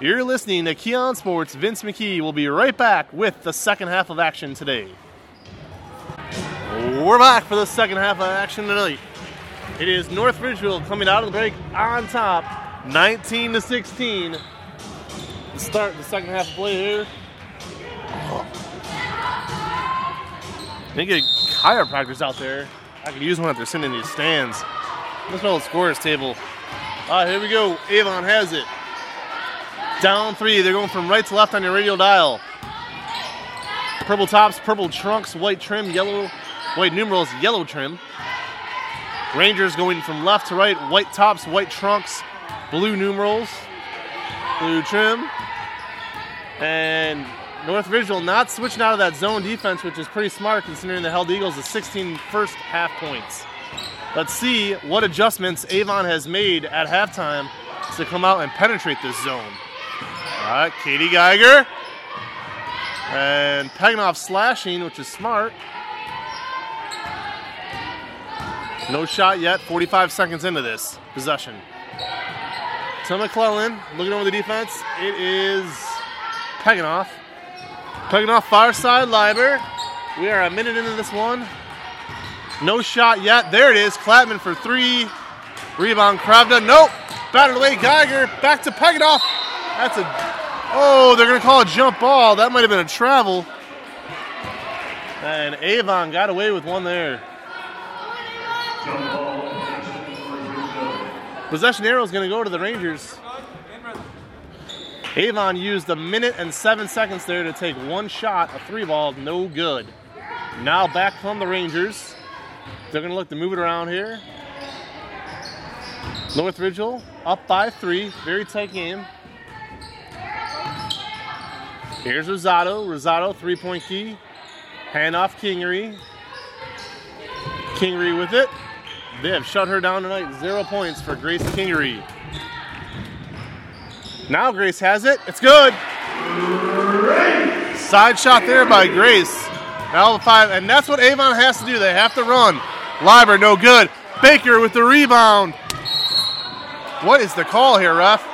Speaker 1: You're listening to Keeon Sports. Vince McKee will be right back with the second half of action today. We're back for the second half of action tonight. It is North Ridgeville coming out of the break on top, 19 to 16. To start the second half of play here. They get chiropractors out there. I could use one if they're sitting in these stands. Let's know the scores table. All right, here we go. Avon has it. Down three. They're going from right to left on your radio dial. Purple tops, purple trunks, white trim, yellow, white numerals, yellow trim. Rangers going from left to right, white tops, white trunks, blue numerals, blue trim. And North Ridgeville not switching out of that zone defense, which is pretty smart considering they held Eagles to 16 first half points. Let's see what adjustments Avon has made at halftime to come out and penetrate this zone. All right, Katie Geiger. And Peganoff slashing, which is smart. No shot yet, 45 seconds into this possession. Tim McClellan, looking over the defense. It is Peganoff. Peganoff far side, Liber. We are a minute into this one. No shot yet. There it is. Clapman for three. Rebound, Krebda. Nope. Batted away, Geiger. Back to Peganoff. That's a. Oh, they're going to call a jump ball. That might have been a travel. And Avon got away with one there.
Speaker 2: Possession
Speaker 1: arrow is going to go to the Rangers. Avon used a minute and seven seconds there to take one shot, a three ball, no good. Now back from the Rangers. They're going to look to move it around here. North Ridgeville up by three, very tight game. Here's Rosado. Rosado, three point key. Hand off Kingery. Kingery with it. They have shut her down tonight. Zero points for Grace Kingery. Now Grace has it. It's good. Side shot there by Grace. Now the five, and that's what Avon has to do. They have to run. Liber, no good. Baker with the rebound. What is the call here, ref?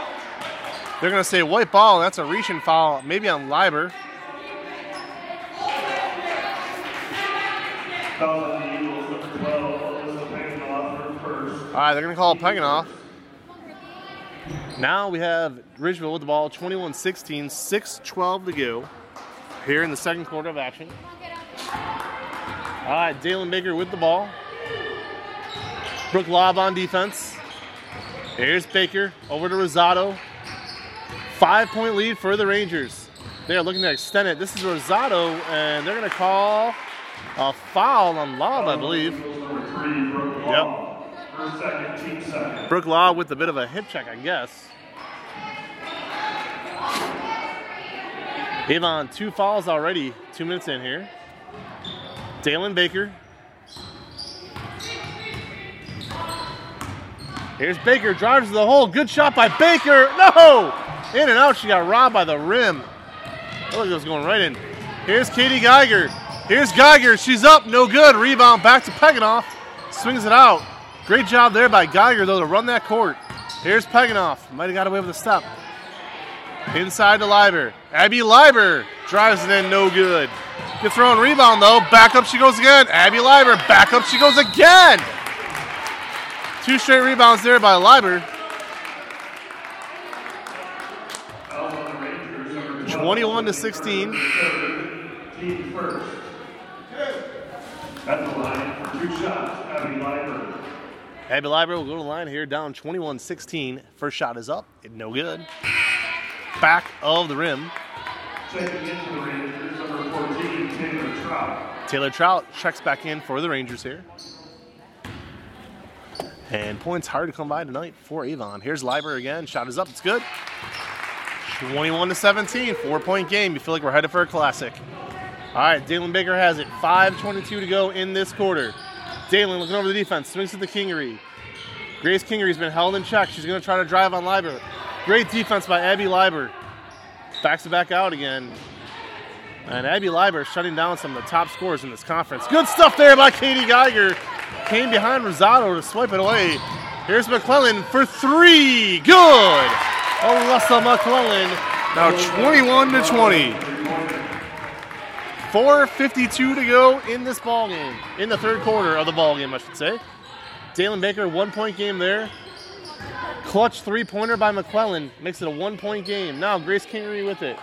Speaker 1: They're going to say white ball. That's a reaching foul, maybe on Liber.
Speaker 2: Foul on the Eagles, number 12, Alyssa Peganoff for first.
Speaker 1: All right, they're going to call Peganoff. Now we have Ridgeville with the ball, 21 16, 6 12 to go here in the second quarter of action. All right, Dalen Baker with the ball. Brooke Lob on defense. Here's Baker over to Rosado. Five point lead for the Rangers. They are looking to extend it. This is Rosado, and they're going to call a foul on Lob, I believe.
Speaker 2: Law. Second.
Speaker 1: Brooke Law with a bit of a hip check, I guess. Avon, two fouls already, two minutes in here. Dalen Baker. Here's Baker, drives to the hole. Good shot by Baker. No! In and out, she got robbed by the rim. Oh, it was going right in. Here's Katie Geiger. Here's Geiger. She's up, no good. Rebound back to Peganoff. Swings it out. Great job there by Geiger, though, to run that court. Here's Peganoff. Might have got away with a step. Inside to Liber. Abby Liber drives it in, no good. Gets her own rebound, though. Back up she goes again. Abby Liber. back up she goes again. Two straight rebounds there by Liber. 21 to 16.
Speaker 2: Team first. At the line for two shots, Abby Liber.
Speaker 1: Abby will go to the line here, down 21 16. First shot is up, no good. Back of the rim.
Speaker 2: Checking into the Rangers, number 14, Taylor Trout.
Speaker 1: Taylor Trout checks back in for the Rangers here. And points hard to come by tonight for Avon. Here's Liber again. Shot is up. It's good. 21 to 17. Four point game. You feel like we're headed for a classic. All right, Dalen Baker has it. 5.22 to go in this quarter. Dalen looking over the defense. Swings to the Kingery. Grace Kingery's been held in check. She's going to try to drive on Liber. Great defense by Abby Liber. Backs it back out again. And Abby Liber shutting down some of the top scorers in this conference. Good stuff there by Katie Geiger. Came behind Rosado to swipe it away. Here's McClellan for three. Good. Alyssa McClellan. Now 21 to 20. 4.52 to go in this ball game. In the third quarter of the ball game, I should say. Dalen Baker, one point game there. Clutch three pointer by McClellan makes it a one point game. Now Grace Kingery with it.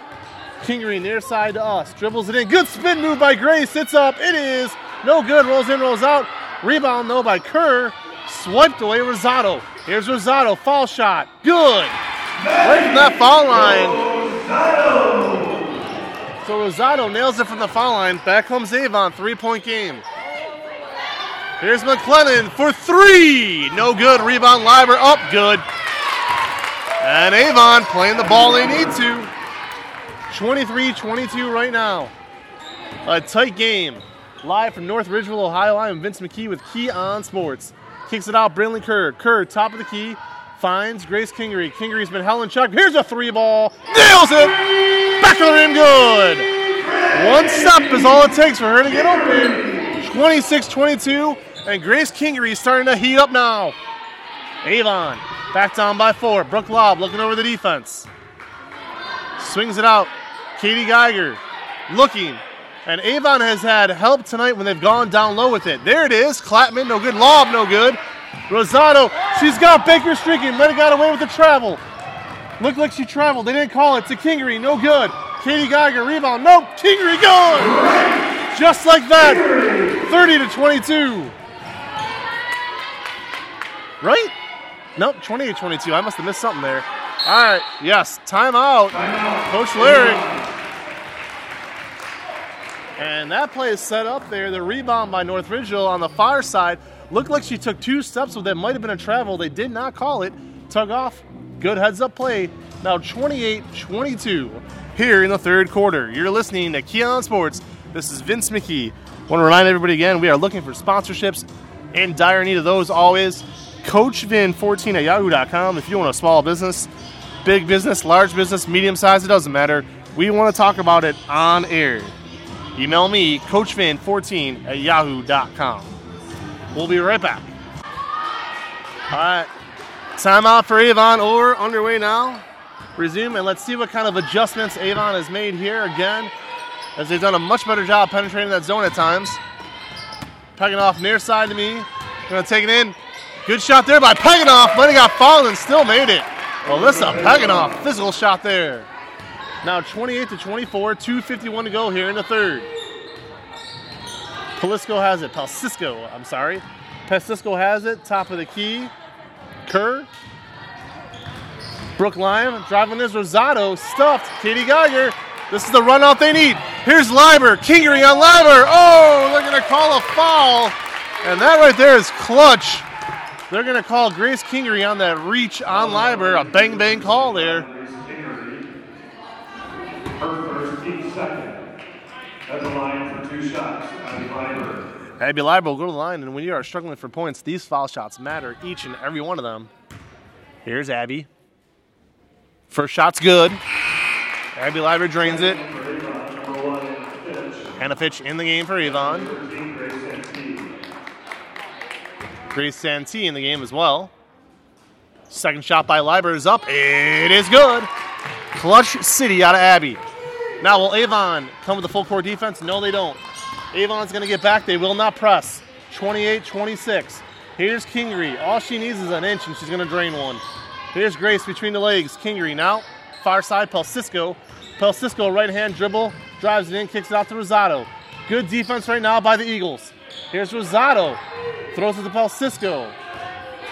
Speaker 1: Kingery near side to us. Dribbles it in. Good spin move by Grace. Sits up. It is. No good. Rolls in, rolls out. Rebound though by Kerr. Swiped away Rosado. Here's Rosado. Fall shot. Good. Right from that foul line. So Rosado nails it from the foul line. Back comes Avon. Three point game. Here's McClellan for three. No good. Rebound. Liber up. Good. And Avon playing the ball they need to. 23 22 right now. A tight game. Live from North Ridgeville, Ohio. I'm Vince McKee with Keeon Sports. Kicks it out, Brinley Kerr. Kerr, top of the key, finds Grace Kingery. Kingery's been held in check. Here's a three ball. Nails it! Back of the rim, good! One step is all it takes for her to get open. 26 22, and Grace Kingery starting to heat up now. Avon, back down by four. Brooke Lobb looking over the defense. Swings it out. Katie Geiger looking. And Avon has had help tonight when they've gone down low with it. There it is. Clapman, no good. Lob, no good. Rosado, she's got Baker streaking. Might have got away with the travel. Looked like she traveled. They didn't call it to Kingery. No good. Katie Geiger, rebound. Nope. Kingery good. Just like that. 30 to 22. Right? Nope, 28 22. I must have missed something there. All right, yes, timeout. Coach Larry. And that play is set up there. The rebound by North Ridgeville on the far side. Looked like she took two steps with that. Might have been a travel. They did not call it. Tug off. Good heads up play. Now 28 22 here in the third quarter. You're listening to Keeon Sports. This is Vince McKee. Want to remind everybody again, we are looking for sponsorships in dire need of those always. CoachVin14 at yahoo.com if you own a small business, big business, large business, medium size, it doesn't matter. We want to talk about it on air. Email me, CoachVin14 at yahoo.com. We'll be right back. All right. time out for Avon over, underway now. Resume, and let's see what kind of adjustments Avon has made here again, as they've done a much better job penetrating that zone at times. Peganoff near side to me. Gonna take it in. Good shot there by Peganoff. but he got fouled and still made it. Alyssa Peganoff, physical shot there. Now 28 to 24, 2.51 to go here in the third. Palisco has it. Pelsisco, I'm sorry. Pelsisco has it. Top of the key. Kerr. Brooke Lyon driving this Rosado. Stuffed. Katie Geiger. This is the run out they need. Here's Liber. Kingery on Liber. Oh, they're going to call a foul. And that right there is clutch. They're going to call Grace Kingery on that reach on Liber. A bang bang call there.
Speaker 2: Her first, second. At the line for two shots, Abby
Speaker 1: Liber will go to the line, and when you are struggling for points, these foul shots matter, each and every one of them. Here's Abby. First shot's good. Abby Liber drains it. Hannah Fitch in the game for Avon.
Speaker 2: Grace Santee.
Speaker 1: In the game as well. Second shot by Liber is up. It is good. Clutch City out of Abby. Now, will Avon come with a full court defense? No, they don't. Avon's going to get back. They will not press. 28 26. Here's Kingery. All she needs is an inch, and she's going to drain one. Here's Grace between the legs. Kingery now. Far side, Pelsisco. Pelsisco, right hand dribble, drives it in, kicks it out to Rosado. Good defense right now by the Eagles. Here's Rosado. Throws it to Pelsisco.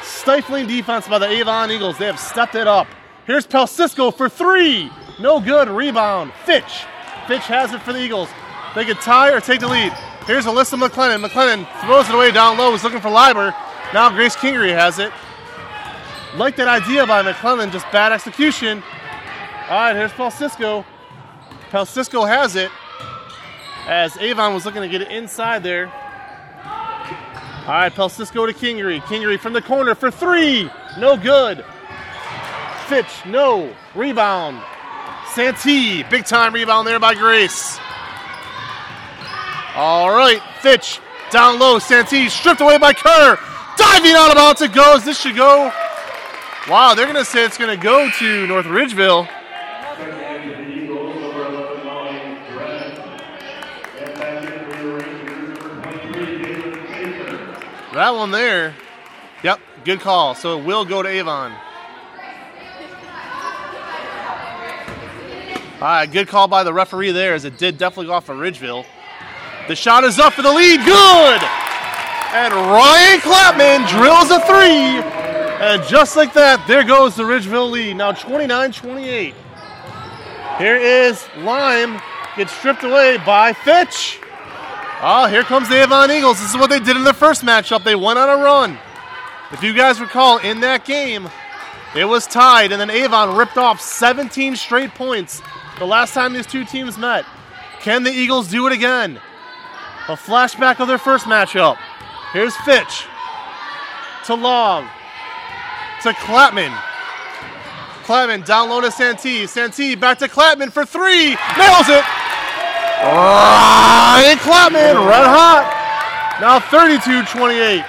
Speaker 1: Stifling defense by the Avon Eagles. They have stepped it up. Here's Pelsisco for three. No good. Rebound. Fitch. Fitch has it for the Eagles. They could tie or take the lead. Here's Alyssa McClellan. McClellan throws it away down low. Is looking for Liber. Now Grace Kingery has it. Like that idea by McClellan, just bad execution. All right, here's Pelsisco. Pelsisco has it as Avon was looking to get it inside there. All right, Pelsisco to Kingery. Kingery from the corner for three. No good. Fitch, no. Rebound. Santee, big time rebound there by Grace. All right, Fitch down low. Santee stripped away by Kerr. Diving out of bounds it goes. This should go. Wow, they're going to say it's going to go to North Ridgeville.
Speaker 2: Second into the Eagles, over 11 line, Drennan. And back in for the Rangers, number 23, Dalen Baker.
Speaker 1: That one there. Yep, good call. So it will go to Avon. All right, good call by the referee there, as it did definitely go off of Ridgeville. The shot is up for the lead. Good! And Ryan Clapman drills a three. And just like that, there goes the Ridgeville lead. Now 29 28. Here is Lime. Gets stripped away by Fitch. Oh, here comes the Avon Eagles. This is what they did in their first matchup. They went on a run. If you guys recall, in that game, it was tied, and then Avon ripped off 17 straight points the last time these two teams met. Can the Eagles do it again? A flashback of their first matchup. Here's Fitch to Long to Clapman. Clapman down low to Santee. Santee back to Clapman for three. Nails it. Ah, Ryan Clapman, red hot. Now 32 28.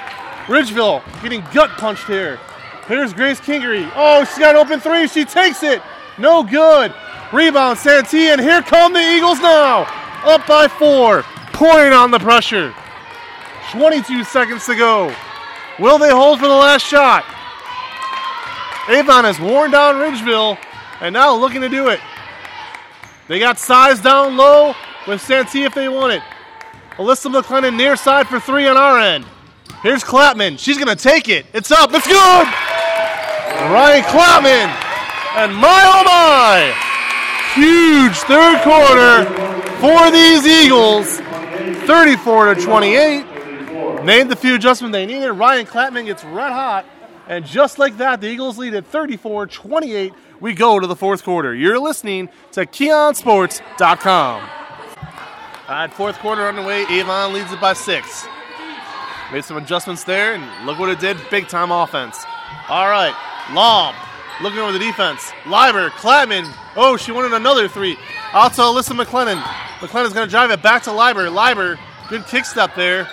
Speaker 1: Ridgeville getting gut punched here. Here's Grace Kingery. Oh, she's got an open three. She takes it. No good. Rebound, Santee, and here come the Eagles now. Up by four. Pouring on the pressure. 22 seconds to go. Will they hold for the last shot? Avon has worn down Ridgeville and now looking to do it. They got size down low with Santee if they want it. Alyssa McClellan near side for three on our end. Here's Clapman. She's going to take it. It's up. It's good. Ryan Clapman. And my oh my. Huge third quarter for these Eagles. 34 to 28. Made the few adjustments they needed. Ryan Clapman gets red hot. And just like that, the Eagles lead at 34 28. We go to the fourth quarter. You're listening to KeeonSports.com. All right, fourth quarter underway. Avon leads it by six. Made some adjustments there, and look what it did. Big time offense. All right, Lob looking over the defense. Liber, Clapman. Oh, she wanted another three. To Alyssa McClellan. McClellan's going to drive it back to Liber. Liber, good kick step there.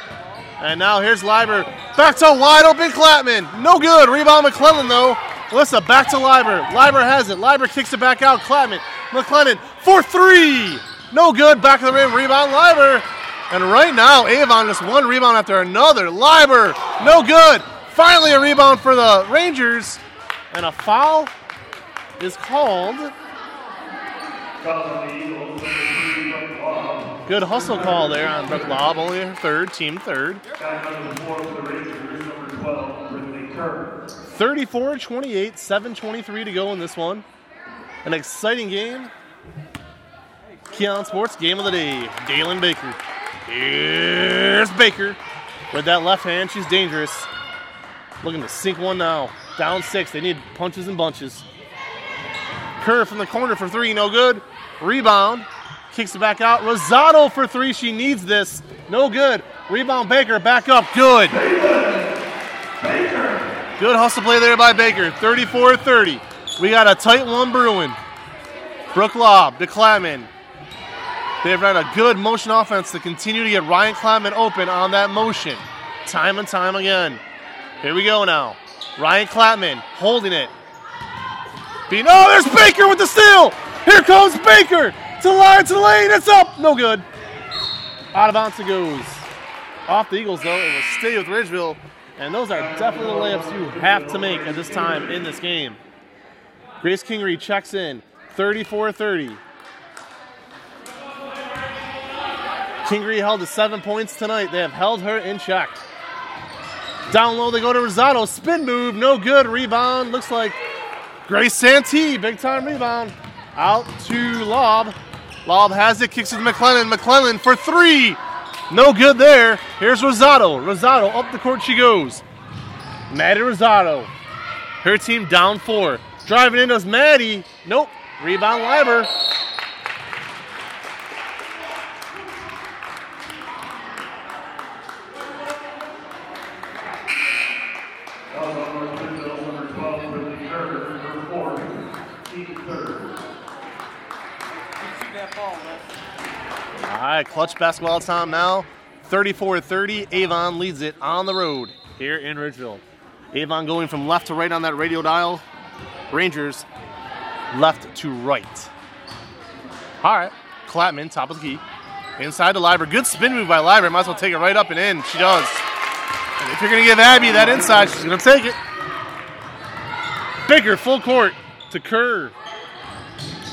Speaker 1: And now here's Liber. Back to wide open Clapman. No good. Rebound McClellan though. Alyssa back to Liber. Liber has it. Liber kicks it back out. Clapman. McClellan for three. No good. Back of the rim. Rebound Liber. And right now, Avon just one rebound after another. Liber. No good. Finally a rebound for the Rangers. And a foul is called.
Speaker 2: Foul on the Eagles, number three, Brett Law.
Speaker 1: Good hustle call there on Brooke Lobb. Only her third, team third.
Speaker 2: Back on the floor for the Rangers, number 12, Brittany Kerr.
Speaker 1: 34 28, 7.23 to go in this one. An exciting game. Keeon Sports game of the day. Dalen Baker. Here's Baker. With that left hand, she's dangerous. Looking to sink one now. Down six. They need punches and bunches. Kerr from the corner for three, no good. Rebound. Kicks it back out. Rosado for three. She needs this. No good. Rebound Baker back up. Good. Good hustle play there by Baker. 34 30. We got a tight one brewing. Brooke Lobb to Clapman. They've run a good motion offense to continue to get Ryan Clapman open on that motion. Time and time again. Here we go now. Ryan Clapman holding it. Oh, there's Baker with the steal. Here comes Baker to line, to lane. It's up. No good. Out of bounds it goes. Off the Eagles, though. It will stay with Ridgeville. And those are definitely the layups you have to make at this time in this game. Grace Kingery checks in 34 30. Kingery held to seven points tonight. They have held her in check. Down low, they go to Rosado. Spin move, no good. Rebound. Looks like Grace Santee, big time rebound. Out to Lob. Lob has it, kicks it to McClellan. McClellan for three. No good there. Here's Rosado. Rosado up the court she goes. Maddie Rosado. Her team down four. Driving in does Maddie. Nope. Rebound Liber.
Speaker 2: Also, North Ridgeville, number 12, Ridley Carter, number 4, team third.
Speaker 1: Right, clutch basketball time now. 34 30. Avon leads it on the road here in Ridgeville. Avon going from left to right on that radio dial. Rangers left to right. All right, Clapman, top of the key. Inside to Liber. Good spin move by Liber. Might as well take it right up and in. She does. And if you're going to give Abby that inside, she's going to take it. Baker, full court to Kerr.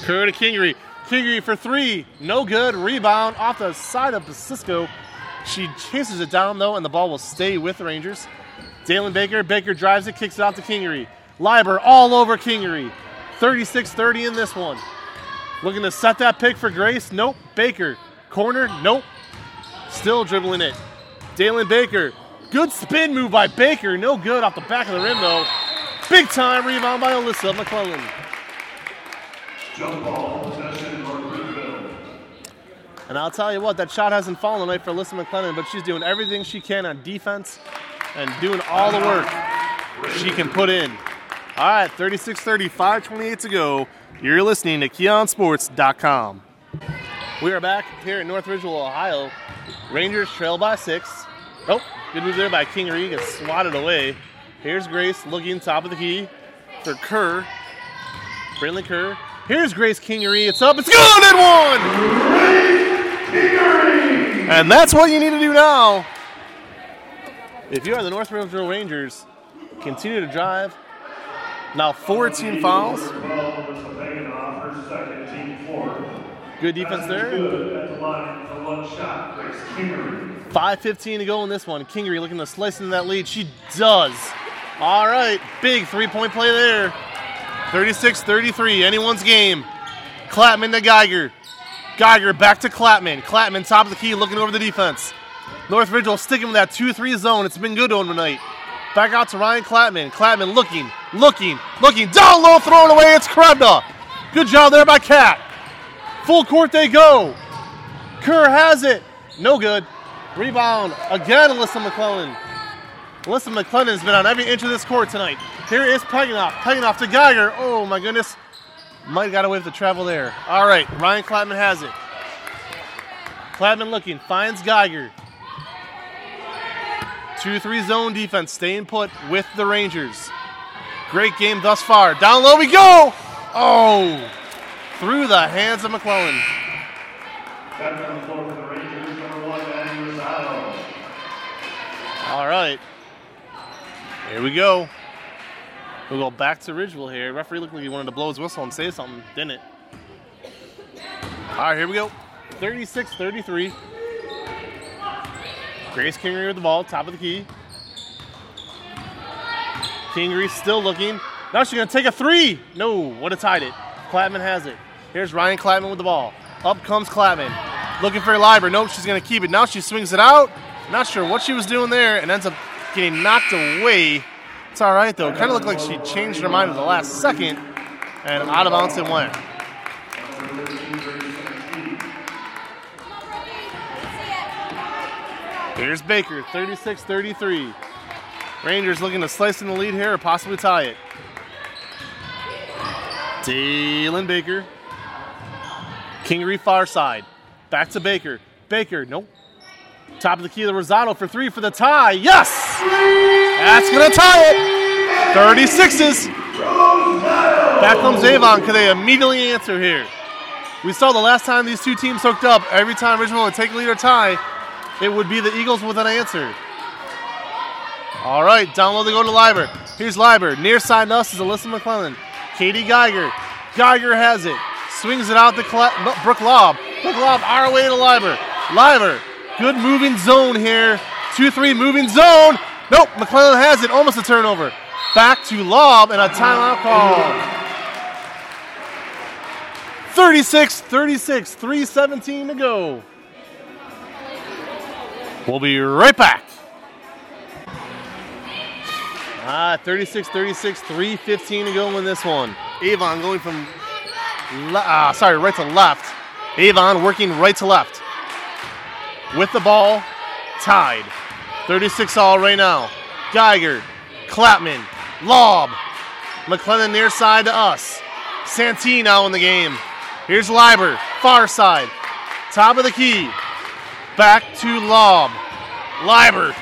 Speaker 1: Kerr to Kingery. Kingery for three. No good. Rebound off the side of Cisco. She chases it down, though, and the ball will stay with the Rangers. Dalen Baker. Baker drives it, kicks it out to Kingery. Liber all over Kingery. 36 30 in this one. Looking to set that pick for Grace. Nope. Baker. Corner. Nope. Still dribbling it. Dalen Baker. Good spin move by Baker. No good off the back of the rim, though. Big time rebound by Alyssa McClellan.
Speaker 2: Jump ball, possession.
Speaker 1: And I'll tell you what, that shot hasn't fallen tonight for Alyssa McClellan, but she's doing everything she can on defense and doing all the work she can put in. All right, 36 30, 528 to go. You're listening to KeeonSports.com. We are back here in North Ridgeville, Ohio. Rangers trail by six. Oh, good move there by King Kingery. Gets swatted away. Here's Grace looking top of the key for Kerr. Brindley Kerr. Here's Grace Kingery. It's up. It's good and one. And that's what you need to do now. If you are the North Ridgeville Rangers, continue to drive. Now 14 fouls.
Speaker 2: 12, Alyssa Peganoff, her second, team four.
Speaker 1: Good defense there.
Speaker 2: Good at the line for one shot, Grace Kingery.
Speaker 1: 5.15 to go in this one. Kingery looking to slice into that lead. She does. All right, big three point play there. 36 33, anyone's game. Clapman to Geiger. Geiger back to Clapman. Clapman top of the key looking over the defense. North Ridgeville sticking with that 2 3 zone. It's been good him tonight. Back out to Ryan Clapman. Clapman looking, looking, looking. Down low, throw it away. It's Krebda. Good job there by Cat. Full court they go. Kerr has it. No good. Rebound again, Alyssa McClellan. Alyssa McClellan has been on every inch of this court tonight. Here is Peganoff. Peganoff to Geiger. Oh my goodness. Might have got away with the travel there. All right, Ryan Clapman has it. Clapman looking, finds Geiger. 2 3 zone defense, staying put with the Rangers. Great game thus far. Down low we go. Oh, through the hands of McClellan.
Speaker 2: Back on the floor for the Rangers, number one, Maddie Rosado.
Speaker 1: All right. Here we go. We'll go back to Ridgeville here. Referee looked like he wanted to blow his whistle and say something, didn't it? All right, here we go. 36 33. Grace Kingery with the ball, top of the key. Kingery still looking. Now she's going to take a three. No, would have tied it. Clapman has it. Here's Ryan Clapman with the ball. Up comes Clapman. Looking for a Liber. Nope, she's going to keep it. Now she swings it out. Not sure what she was doing there and ends up getting knocked away. It's all right, though. Kind of looked like she changed her mind at the last second and out of bounds it went. Here's Baker, 36 33. Rangers looking to slice in the lead here or possibly tie it. Dylan Baker. Kingery far side. Back to Baker. Baker, nope. Top of the key to Rosado for three for the tie. Yes! That's going to tie it. 36s. Back comes Avon. Can they immediately answer here? We saw the last time these two teams hooked up, every time Richmond would take a lead or tie, it would be the Eagles with an answer. All right, download the go to Liber. Here's Liber. Near side us is Alyssa McClellan. Katie Geiger. Geiger has it. Swings it out to Cla- Brooke Lobb. Brooke Lobb our way to Liber. Liber. Good moving zone here. 2 3 moving zone. Nope, McClellan has it. Almost a turnover. Back to Lobb and a timeout call. 36 36, 317 to go. We'll be right back. Ah, 36 36, 315 to go in this one. Avon going from, le- ah, sorry, right to left. Avon working right to left. With the ball, tied. 36 all right now. Geiger, Clapman, Lob. McClellan near side to us. Santee now in the game. Here's Liber, far side. Top of the key. Back to Lob. Liber.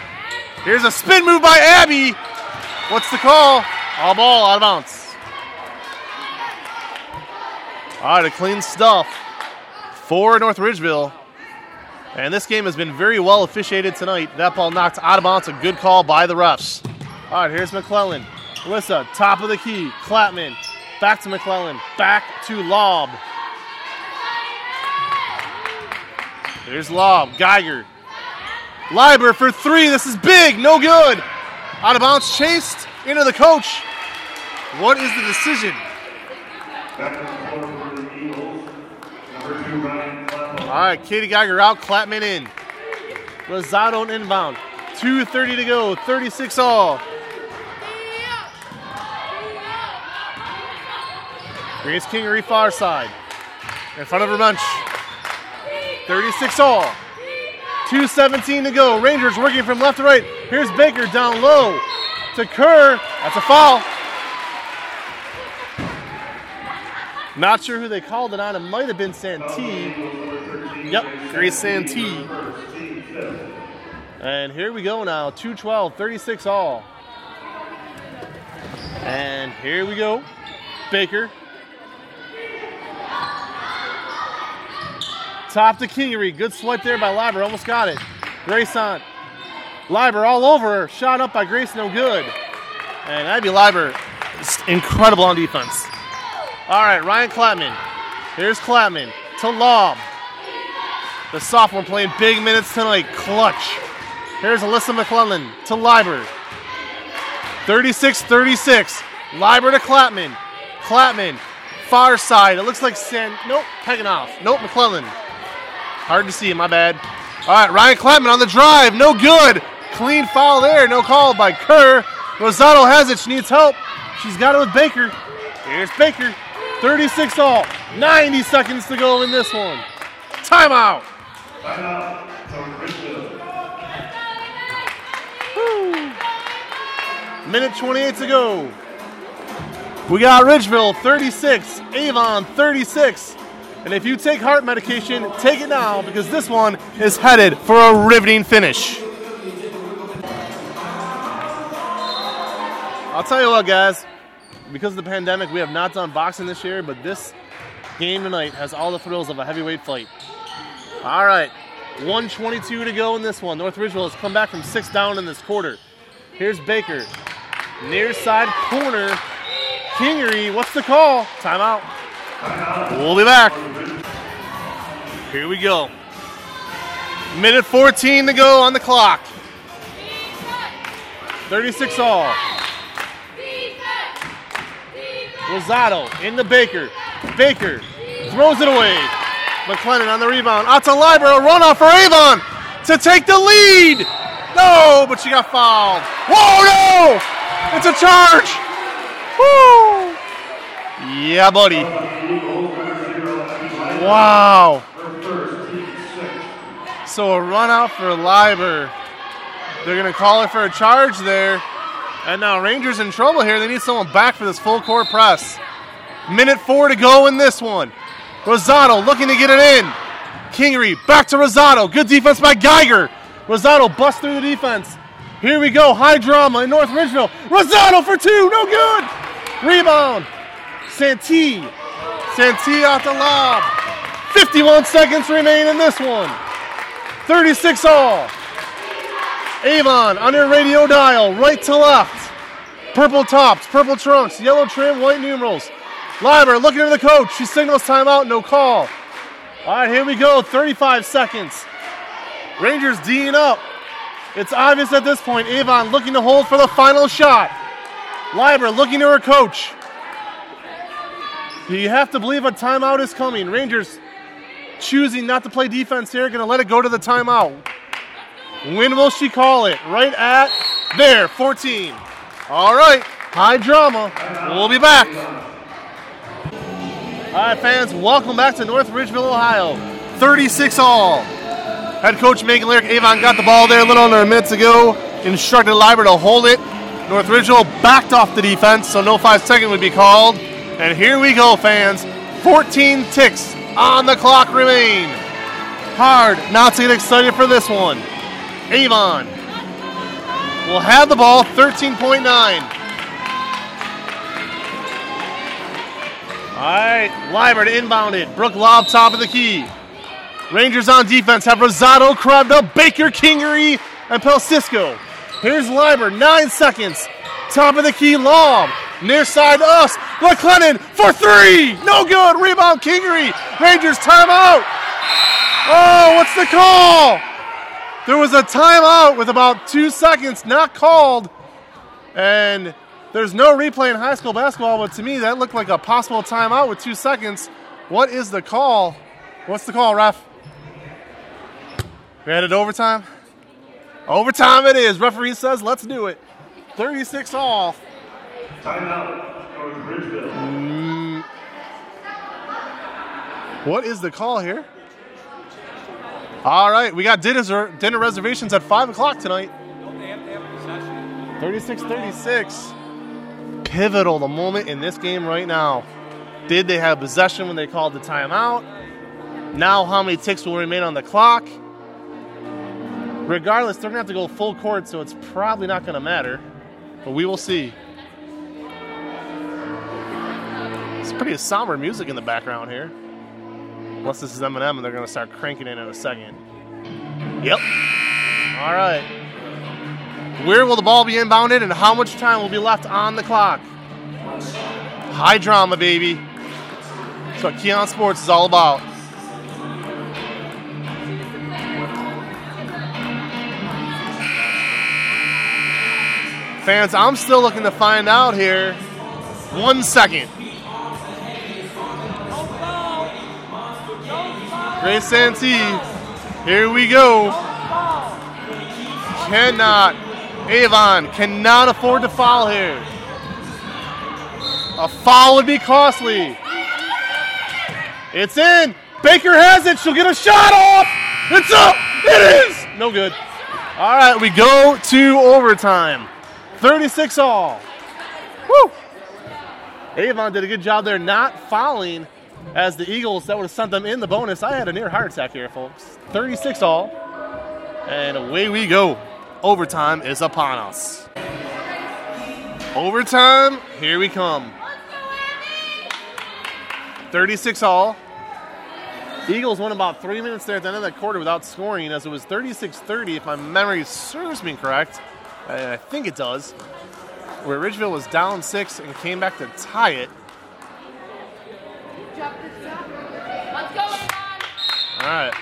Speaker 1: Here's a spin move by Abby. What's the call? All ball out of bounds. All right, a clean stuff for North Ridgeville. And this game has been very well officiated tonight. That ball knocked out of bounds. A good call by the refs. All right, here's McClellan. Alyssa, top of the key. Clapman. Back to McClellan. Back to Lob. There's Lob. Geiger. Liber for three. This is big. No good. Out of bounds. Chased into the coach. What is the decision?
Speaker 2: Back to the floor for the Eagles. Number two, Ryan Clapman.
Speaker 1: All right, Katie Geiger out. Clapman in. Rosado on inbound. 2.30 to go. 36 all. Grace Kingery far side. In front of her bunch. 36 all. 2.17 to go. Rangers working from left to right. Here's Baker down low to Kerr. That's a foul. Not sure who they called it on. It might have been Santee. Yep, Grace Santee. And here we go now. 212, 36 all. And here we go. Baker. Top to Kingery. Good swipe there by Liber. Almost got it. Grace on. Liber all over. Shot up by Grace, no good. And Abby Liber incredible on defense. All right, Ryan Clapman. Here's Clapman to Lob. The sophomore playing big minutes tonight. Clutch. Here's Alyssa McClellan to Liber. 36 36. Liber to Clapman. Clapman. Far side. It looks like San. Nope. Peganoff. Nope. McClellan. Hard to see. My bad. All right. Ryan Clapman on the drive. No good. Clean foul there. No call by Kerr. Rosado has it. She needs help. She's got it with Baker. Here's Baker. 36 all. 90 seconds to go in this one. Timeout. Minute 28 to go. We got Ridgeville 36, Avon 36. And if you take heart medication, take it now because this one is headed for a riveting finish. I'll tell you what, guys. Because of the pandemic, we have not done boxing this year, but this game tonight has all the thrills of a heavyweight fight. All right, 122 to go in this one. North Ridgeville has come back from six down in this quarter. Here's Baker. Near side corner. Kingery, what's the call? Timeout. We'll be back. Here we go. Minute 14 to go on the clock. 36 all. Rosado in the Baker. Baker throws it away. McClellan on the rebound. Out to Liber. A runoff for Avon to take the lead. No, but she got fouled. Whoa, no! It's a charge. Woo! Yeah, buddy. Wow. So a run out for Liber. They're going to call it for a charge there. And now Rangers in trouble here. They need someone back for this full court press. Minute four to go in this one. Rosado looking to get it in. Kingery back to Rosado. Good defense by Geiger. Rosado busts through the defense. Here we go. High drama in North Ridgeville. Rosado for two. No good. Rebound. Santee. Santee off the lob. 51 seconds remain in this one. 36 all. Avon on your radio dial, right to left. Purple tops, purple trunks, yellow trim, white numerals. Liber looking to the coach. She signals timeout, no call. All right, here we go. 35 seconds. Rangers D'ing up. It's obvious at this point. Avon looking to hold for the final shot. Liber looking to her coach. You have to believe a timeout is coming. Rangers choosing not to play defense here, going to let it go to the timeout. When will she call it? Right at there, 14. All right, high drama. We'll be back. All right, fans, welcome back to North Ridgeville, Ohio. 36 all. Head coach Megan Lyric Avon got the ball there a little under a minute ago. Instructed Liber to hold it. North Ridgeville backed off the defense, so no five second would be called. And here we go, fans. 14 ticks on the clock remain. Hard not to get excited for this one. Avon will have the ball, 13.9. right, Liber to inbound it. Brooke lob top of the key. Rangers on defense have Rosado, Krebda, Baker, Kingery, and Pelcisco. Here's Liber, nine seconds. Top of the key lob. Near side us. McClellan for three. No good. Rebound Kingery. Rangers timeout. Oh, what's the call? There was a timeout with about two seconds not called. And there's no replay in high school basketball, but to me, that looked like a possible timeout with two seconds. What is the call? What's the call, ref? We headed to overtime? Overtime it is. Referee says, let's do it. 36 all.
Speaker 2: Timeout, North Ridgeville. Mm.
Speaker 1: What is the call here? All right, we got dinner, dinner reservations at 5 o'clock tonight. 36 36. Pivotal, the moment in this game right now. Did they have possession when they called the timeout? Now, how many ticks will remain on the clock? Regardless, they're going to have to go full court, so it's probably not going to matter. But we will see. It's pretty somber music in the background here. Unless this is Eminem and they're going to start cranking it in a second. Yep. All right. Where will the ball be inbounded and how much time will be left on the clock? High drama, baby. That's what Keeon Sports is all about. Fans, I'm still looking to find out here. One second. Grace Santee, here we go. Cannot, Avon cannot afford to foul here. A foul would be costly. It's in. Baker has it. She'll get a shot off. It's up. It is. No good. All right, we go to overtime. 36 all. Woo! Avon did a good job there not fouling as the Eagles that would have sent them in the bonus. I had a near heart attack here, folks. 36 all. And away we go. Overtime is upon us. Overtime, here we come. 36 all. Eagles won about three minutes there at the end of that quarter without scoring, as it was 36 30, if my memory serves me correct. And I think it does. Where Ridgeville was down six and came back to tie it. All right.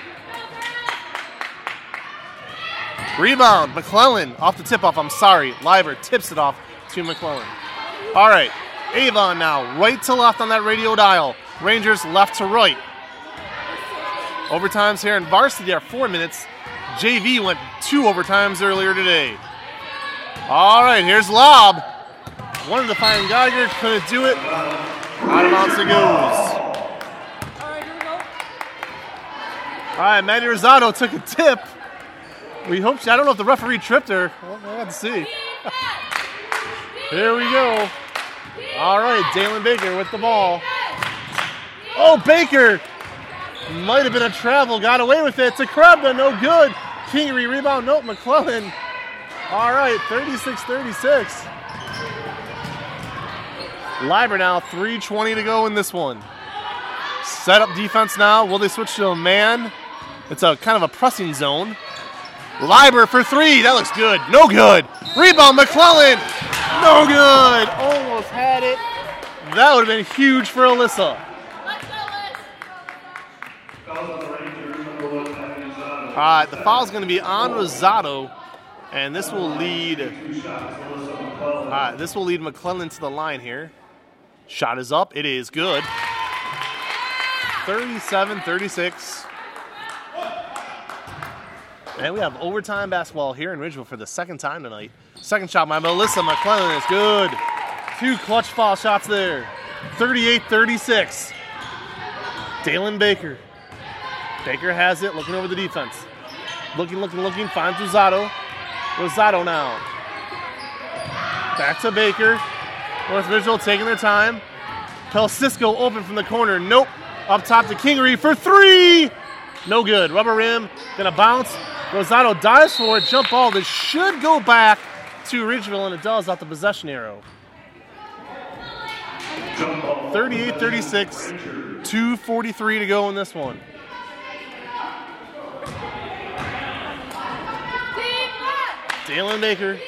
Speaker 1: Rebound, McClellan off the tip off. I'm sorry. Liber tips it off to McClellan. All right. Avon now, right to left on that radio dial. Rangers left to right. Overtimes here in varsity are four minutes. JV went two overtimes earlier today. All right, here's Lob. Wanted to find Geiger, couldn't do it. Out of bounds it goes. All right, here we go. All right, Manny Rosado took a tip. We hope she, I don't know if the referee tripped her. We'll have to see. Here we go. All right, Dalen Baker with the ball. Oh, Baker! Might have been a travel, got away with it. To Krebda, no good. Kingery rebound. Nope, McClellan. All right, 36 36. Liber now, 3.20 to go in this one. Set up defense now. Will they switch to a man? It's a kind of a pressing zone. Liber for three. That looks good. No good. Rebound, McClellan. No good. Almost had it. That would have been huge for Alyssa. All right, the foul's going to be on Rosado, and this will lead. All right, this will lead McClellan to the line here. Shot is up. It is good. 37 36. And we have overtime basketball here in Ridgeville for the second time tonight. Second shot by Melissa McClellan is good. Two clutch foul shots there. 38 36. Dalen Baker. Baker has it, looking over the defense. Looking, looking, looking, finds Rosado. Rosado now. Back to Baker. North Ridgeville taking their time. Pel Cisco open from the corner. Nope. Up top to Kingery for three. No good. Rubber rim. Gonna bounce. Rosado dives for it. Jump ball. This should go back to Ridgeville, and it does off the possession arrow. 38 36. 2.43 to go in this one. Dalen Baker.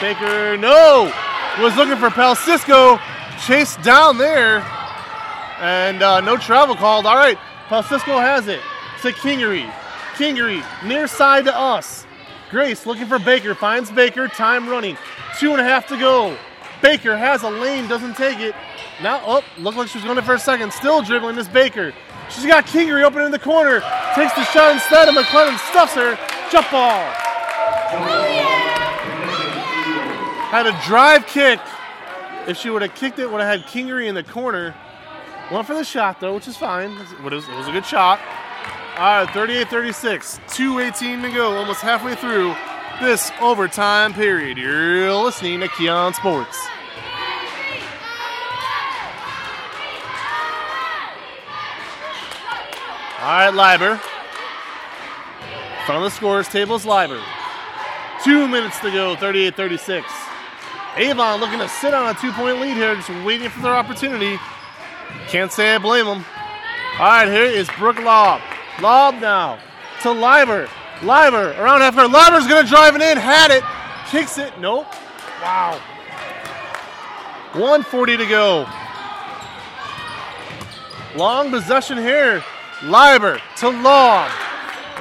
Speaker 1: Baker, no! Was looking for Pel Cisco. Chased down there. And uh, no travel called. All right, Pel Cisco has it. To Kingery. Kingery, near side to us. Grace looking for Baker. Finds Baker. Time running. Two and a half to go. Baker has a lane, doesn't take it. Now, oh, looked like she was going for a second. Still dribbling this Baker. She's got Kingery open in the corner. Takes the shot instead, and McClellan stuffs her. Jump ball. had a drive kick. If she would have kicked it, would have had Kingery in the corner. Went for the shot though, which is fine. It was, it was a good shot. All right, 38-36, 2:18 to go, almost halfway through this overtime period. You're listening to Keeon Sports. All right, Liber. Front of the scores table is Liber. Two minutes to go, 38 36. Avon looking to sit on a two point lead here, just waiting for their opportunity. Can't say I blame them. All right, here is Brooke Lob. Lob now to Liber. Liber around half court. Liber's going to drive it in, had it, kicks it. Nope. Wow. 140 to go. Long possession here. Liber to Lob.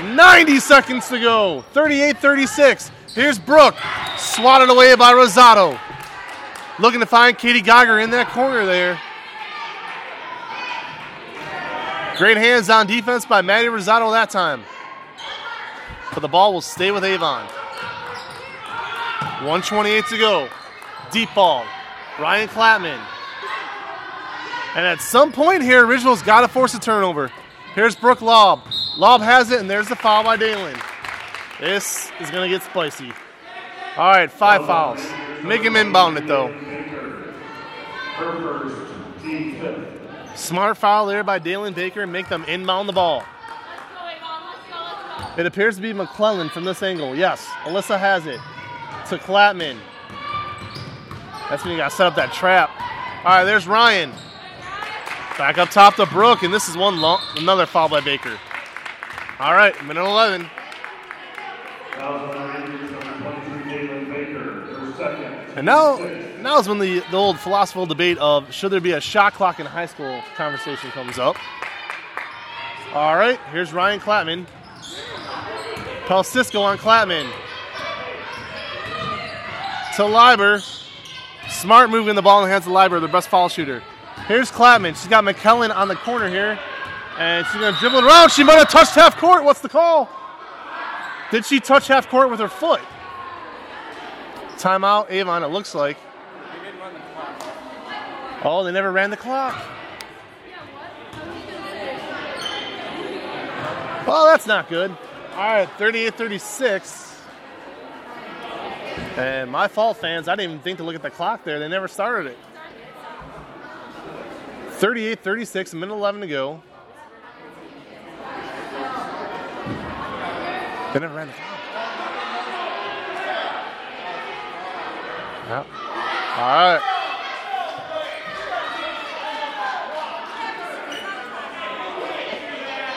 Speaker 1: 90 seconds to go. 38 36. Here's Brooke. Swatted away by Rosado. Looking to find Katie Geiger in that corner there. Great hands on defense by Maddie Rosado that time. But the ball will stay with Avon. 128 to go. Deep ball. Ryan Clapman. And at some point here, Original's got to force a turnover. Here's Brooke Lob. Lob has it, and there's the foul by Dalen. This is going to get spicy. All right, five fouls. Make him inbound it, though. Smart foul there by Dalen Baker and make them inbound the ball.
Speaker 3: Let's go, Avon. Let's go, let's go.
Speaker 1: It appears to be McClellan from this angle. Yes, Alyssa has it. To Clapman. That's when you got to set up that trap. All right, there's Ryan. Back up top to Brooke, and this is one long, another foul by Baker. All right, minute 11.
Speaker 2: Fouls on the Rangers, number 23, Dalen Baker, her second.
Speaker 1: And now, now is when the, the old philosophical debate of should there be a shot clock in high school conversation comes up. All right, here's Ryan Clapman. Pel Cisco on Clapman. To Liber. Smart moving the ball in the hands of Liber, their best foul shooter. Here's Clapman. She's got McClellan on the corner here. And she's going to dribble around. She might have touched half court. What's the call? Did she touch half court with her foot? Timeout, Avon, it looks like. Oh, they never ran the clock. Well, that's not good. All right, 38 36. And my fault, fans. I didn't even think to look at the clock there. They never started it. 38 36, a minute 11 to go. They never ran the clock. Yep. All right.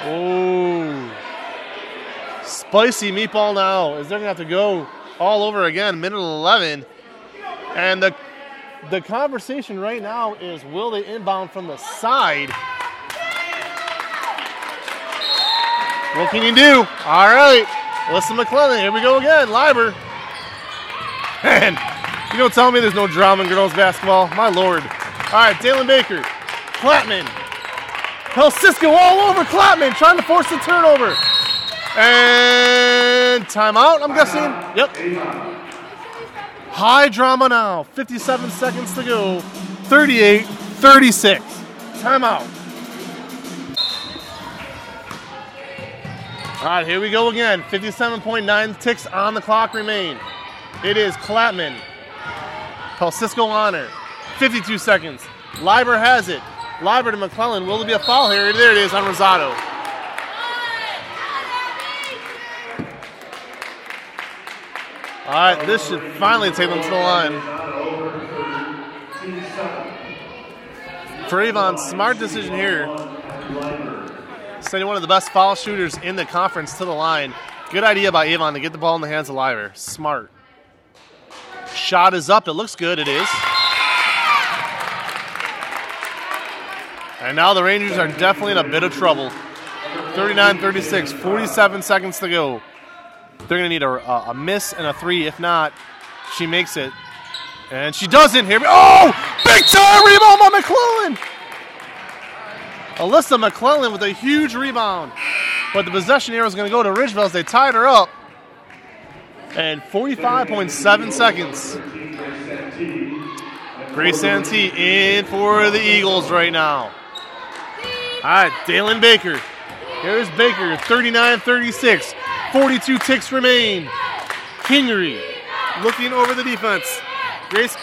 Speaker 1: Ooh. Spicy meatball now. Is they're gonna have to go all over again, minute 11. And the the conversation right now is will they inbound from the side? What can you do? All right. Listen, McClellan. Here we go again. Liber. And you don't tell me there's no drama in girls basketball. My lord. All right, Dalen Baker. Clapman. Hell, all over Clapman, trying to force the turnover. And timeout, I'm guessing. Yep. High drama now. 57 seconds to go. 38 36. Timeout. All right, here we go again. 57.9 ticks on the clock remain. It is Clapman. Cisco Honor. 52 seconds. Liber has it. Liber to McClellan. Will there be a foul here? There it is on Rosado. All right, this should finally take them to the line. For Avon, smart decision here. Sending one of the best foul shooters in the conference to the line. Good idea by Avon to get the ball in the hands of Liber. Smart. Shot is up. It looks good. It is. And now the Rangers are definitely in a bit of trouble. 39 36, 47 seconds to go. They're going to need a, a, miss and a three. If not, she makes it. And she doesn't. Here we Oh! Big time rebound by McClellan! Alyssa McClellan with a huge rebound. But the possession here is going to go to Ridgeville as they tied her up. And 45.7 seconds. Grace Santee in for the Eagles right now. All right, Dalen Baker. Here's Baker, 39 36. 42 ticks remain. Kingery looking over the defense. Grace.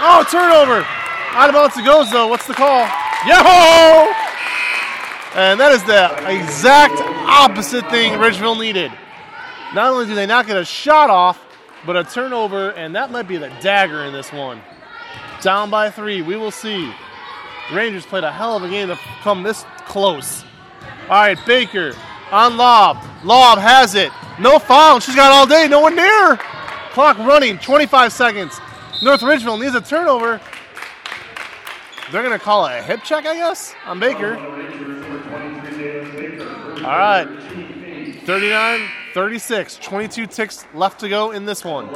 Speaker 1: Oh, turnover. Out of bounds it goes, though. What's the call? Yo! And that is the exact opposite thing Ridgeville needed. Not only do they not get a shot off, but a turnover, and that might be the dagger in this one. Down by three. We will see. Rangers played a hell of a game to come this close. All right, Baker on Lob. Lob has it. No foul. She's got all day. No one near. Clock running. 25 seconds. North Ridgeville needs a turnover. They're going to call it a hip check, I guess, on Baker. All right. 39 36. 22 ticks left to go in this one.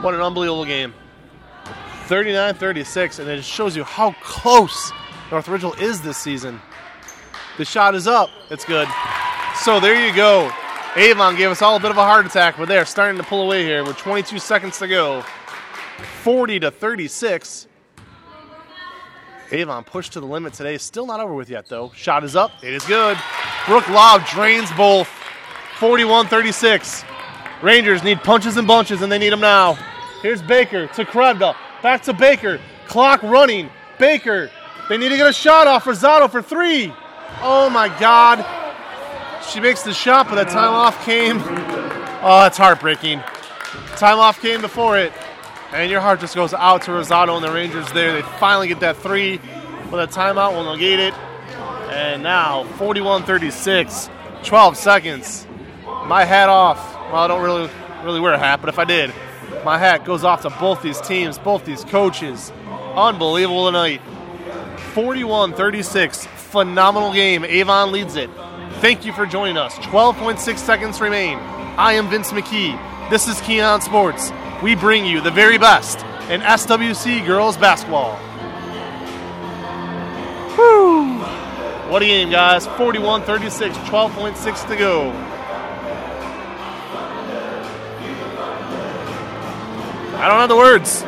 Speaker 1: What an unbelievable game. 39 36, and it shows you how close North Ridgeville is this season. The shot is up. It's good. So there you go. Avon gave us all a bit of a heart attack, but they're starting to pull away here with 22 seconds to go. 40 to 36. Avon pushed to the limit today. Still not over with yet, though. Shot is up. It is good. Brooke Lob drains both. 41 36. Rangers need punches and bunches, and they need them now. Here's Baker to Krebda. Back to Baker. Clock running. Baker. They need to get a shot off. Rosado for three. Oh my God. She makes the shot, but that time off came. Oh, that's heartbreaking. Time off came before it. And your heart just goes out to Rosado and the Rangers there. They finally get that three, but a timeout will negate it. And now 41 36, 12 seconds. My hat off. Well, I don't really really wear a hat, but if I did, my hat goes off to both these teams, both these coaches. Unbelievable tonight. 41 36. Phenomenal game. Avon leads it. Thank you for joining us. 12.6 seconds remain. I am Vince McKee. This is Keeon Sports. We bring you the very best in SWC girls basketball. Whew. What a game, guys. 41 36, 12.6 to go. I don't have the words.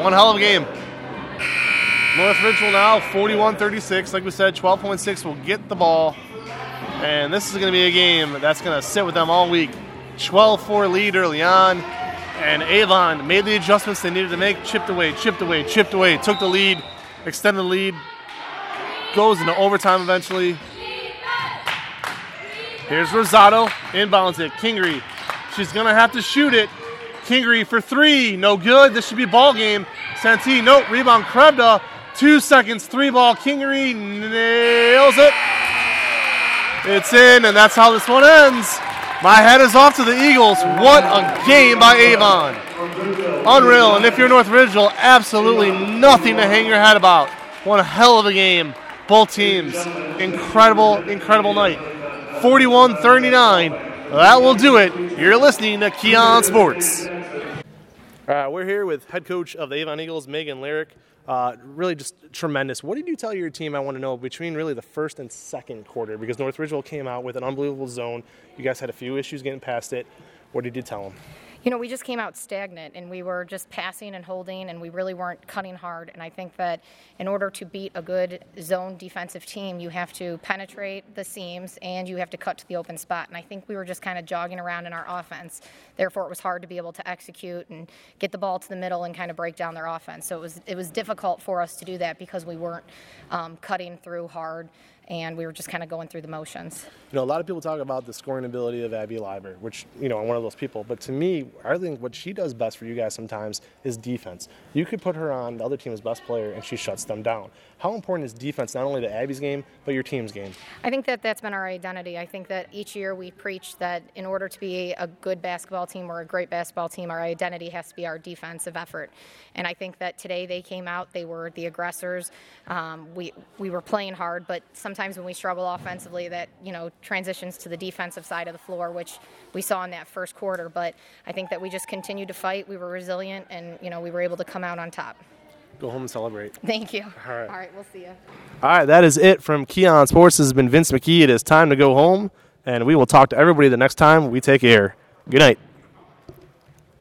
Speaker 1: One hell of a game. North Ridgeville now 41 36. Like we said, 12.6 will get the ball. And this is going to be a game that's going to sit with them all week. 12 4 lead early on. And Avon made the adjustments they needed to make. Chipped away, chipped away, chipped away. Took the lead, extended the lead. Goes into overtime eventually. Here's Rosado. Inbounds it. Kingery. She's going to have to shoot it. Kingery for three. No good. This should be ball game. Santee. Nope. Rebound. Krebda. Two seconds. Three ball. Kingery nails it. It's in, and that's how this one ends. My head is off to the Eagles. What a game by Avon. Unreal. And if you're North Ridgeville, absolutely nothing to hang your head about. What a hell of a game. Both teams. Incredible, incredible night. 41 39. That will do it. You're listening to Keeon Sports. Right, we're here with head coach of the Avon Eagles, Megan Lyric. Uh, really just tremendous. What did you tell your team, I want to know, between really the first and second quarter? Because North Ridgeville came out with an unbelievable zone. You guys had a few issues getting past it. What did you tell them?
Speaker 4: You know, we just came out stagnant and we were just passing and holding and we really weren't cutting hard. And I think that in order to beat a good zone defensive team, you have to penetrate the seams and you have to cut to the open spot. And I think we were just kind of jogging around in our offense. Therefore, it was hard to be able to execute and get the ball to the middle and kind of break down their offense. So it was it was difficult for us to do that because we weren't um, cutting through hard and we were just kind of going through the motions.
Speaker 1: You know, a lot of people talk about the scoring ability of Abby Liber, which, you know, I'm one of those people. But to me, I think what she does best for you guys sometimes is defense. You could put her on the other team's best player and she shuts them down. How important is defense not only to Abby's game, but your team's game?
Speaker 4: I think that that's been our identity. I think that each year we preach that in order to be a good basketball team or a great basketball team, our identity has to be our defensive effort. And I think that today they came out, they were the aggressors. Um, we, we were playing hard, but sometimes when we struggle offensively, that, you know, transitions to the defensive side of the floor, which we saw in that first quarter. But I think that we just continued to fight. We were resilient and, you know, we were able to come out on top.
Speaker 1: Go home and celebrate.
Speaker 4: Thank you.
Speaker 1: All right.
Speaker 4: All right, we'll see you.
Speaker 1: All right, that is it from Keeon Sports. This has been Vince McKee. It is time to go home, and we will talk to everybody the next time we take air. Good night.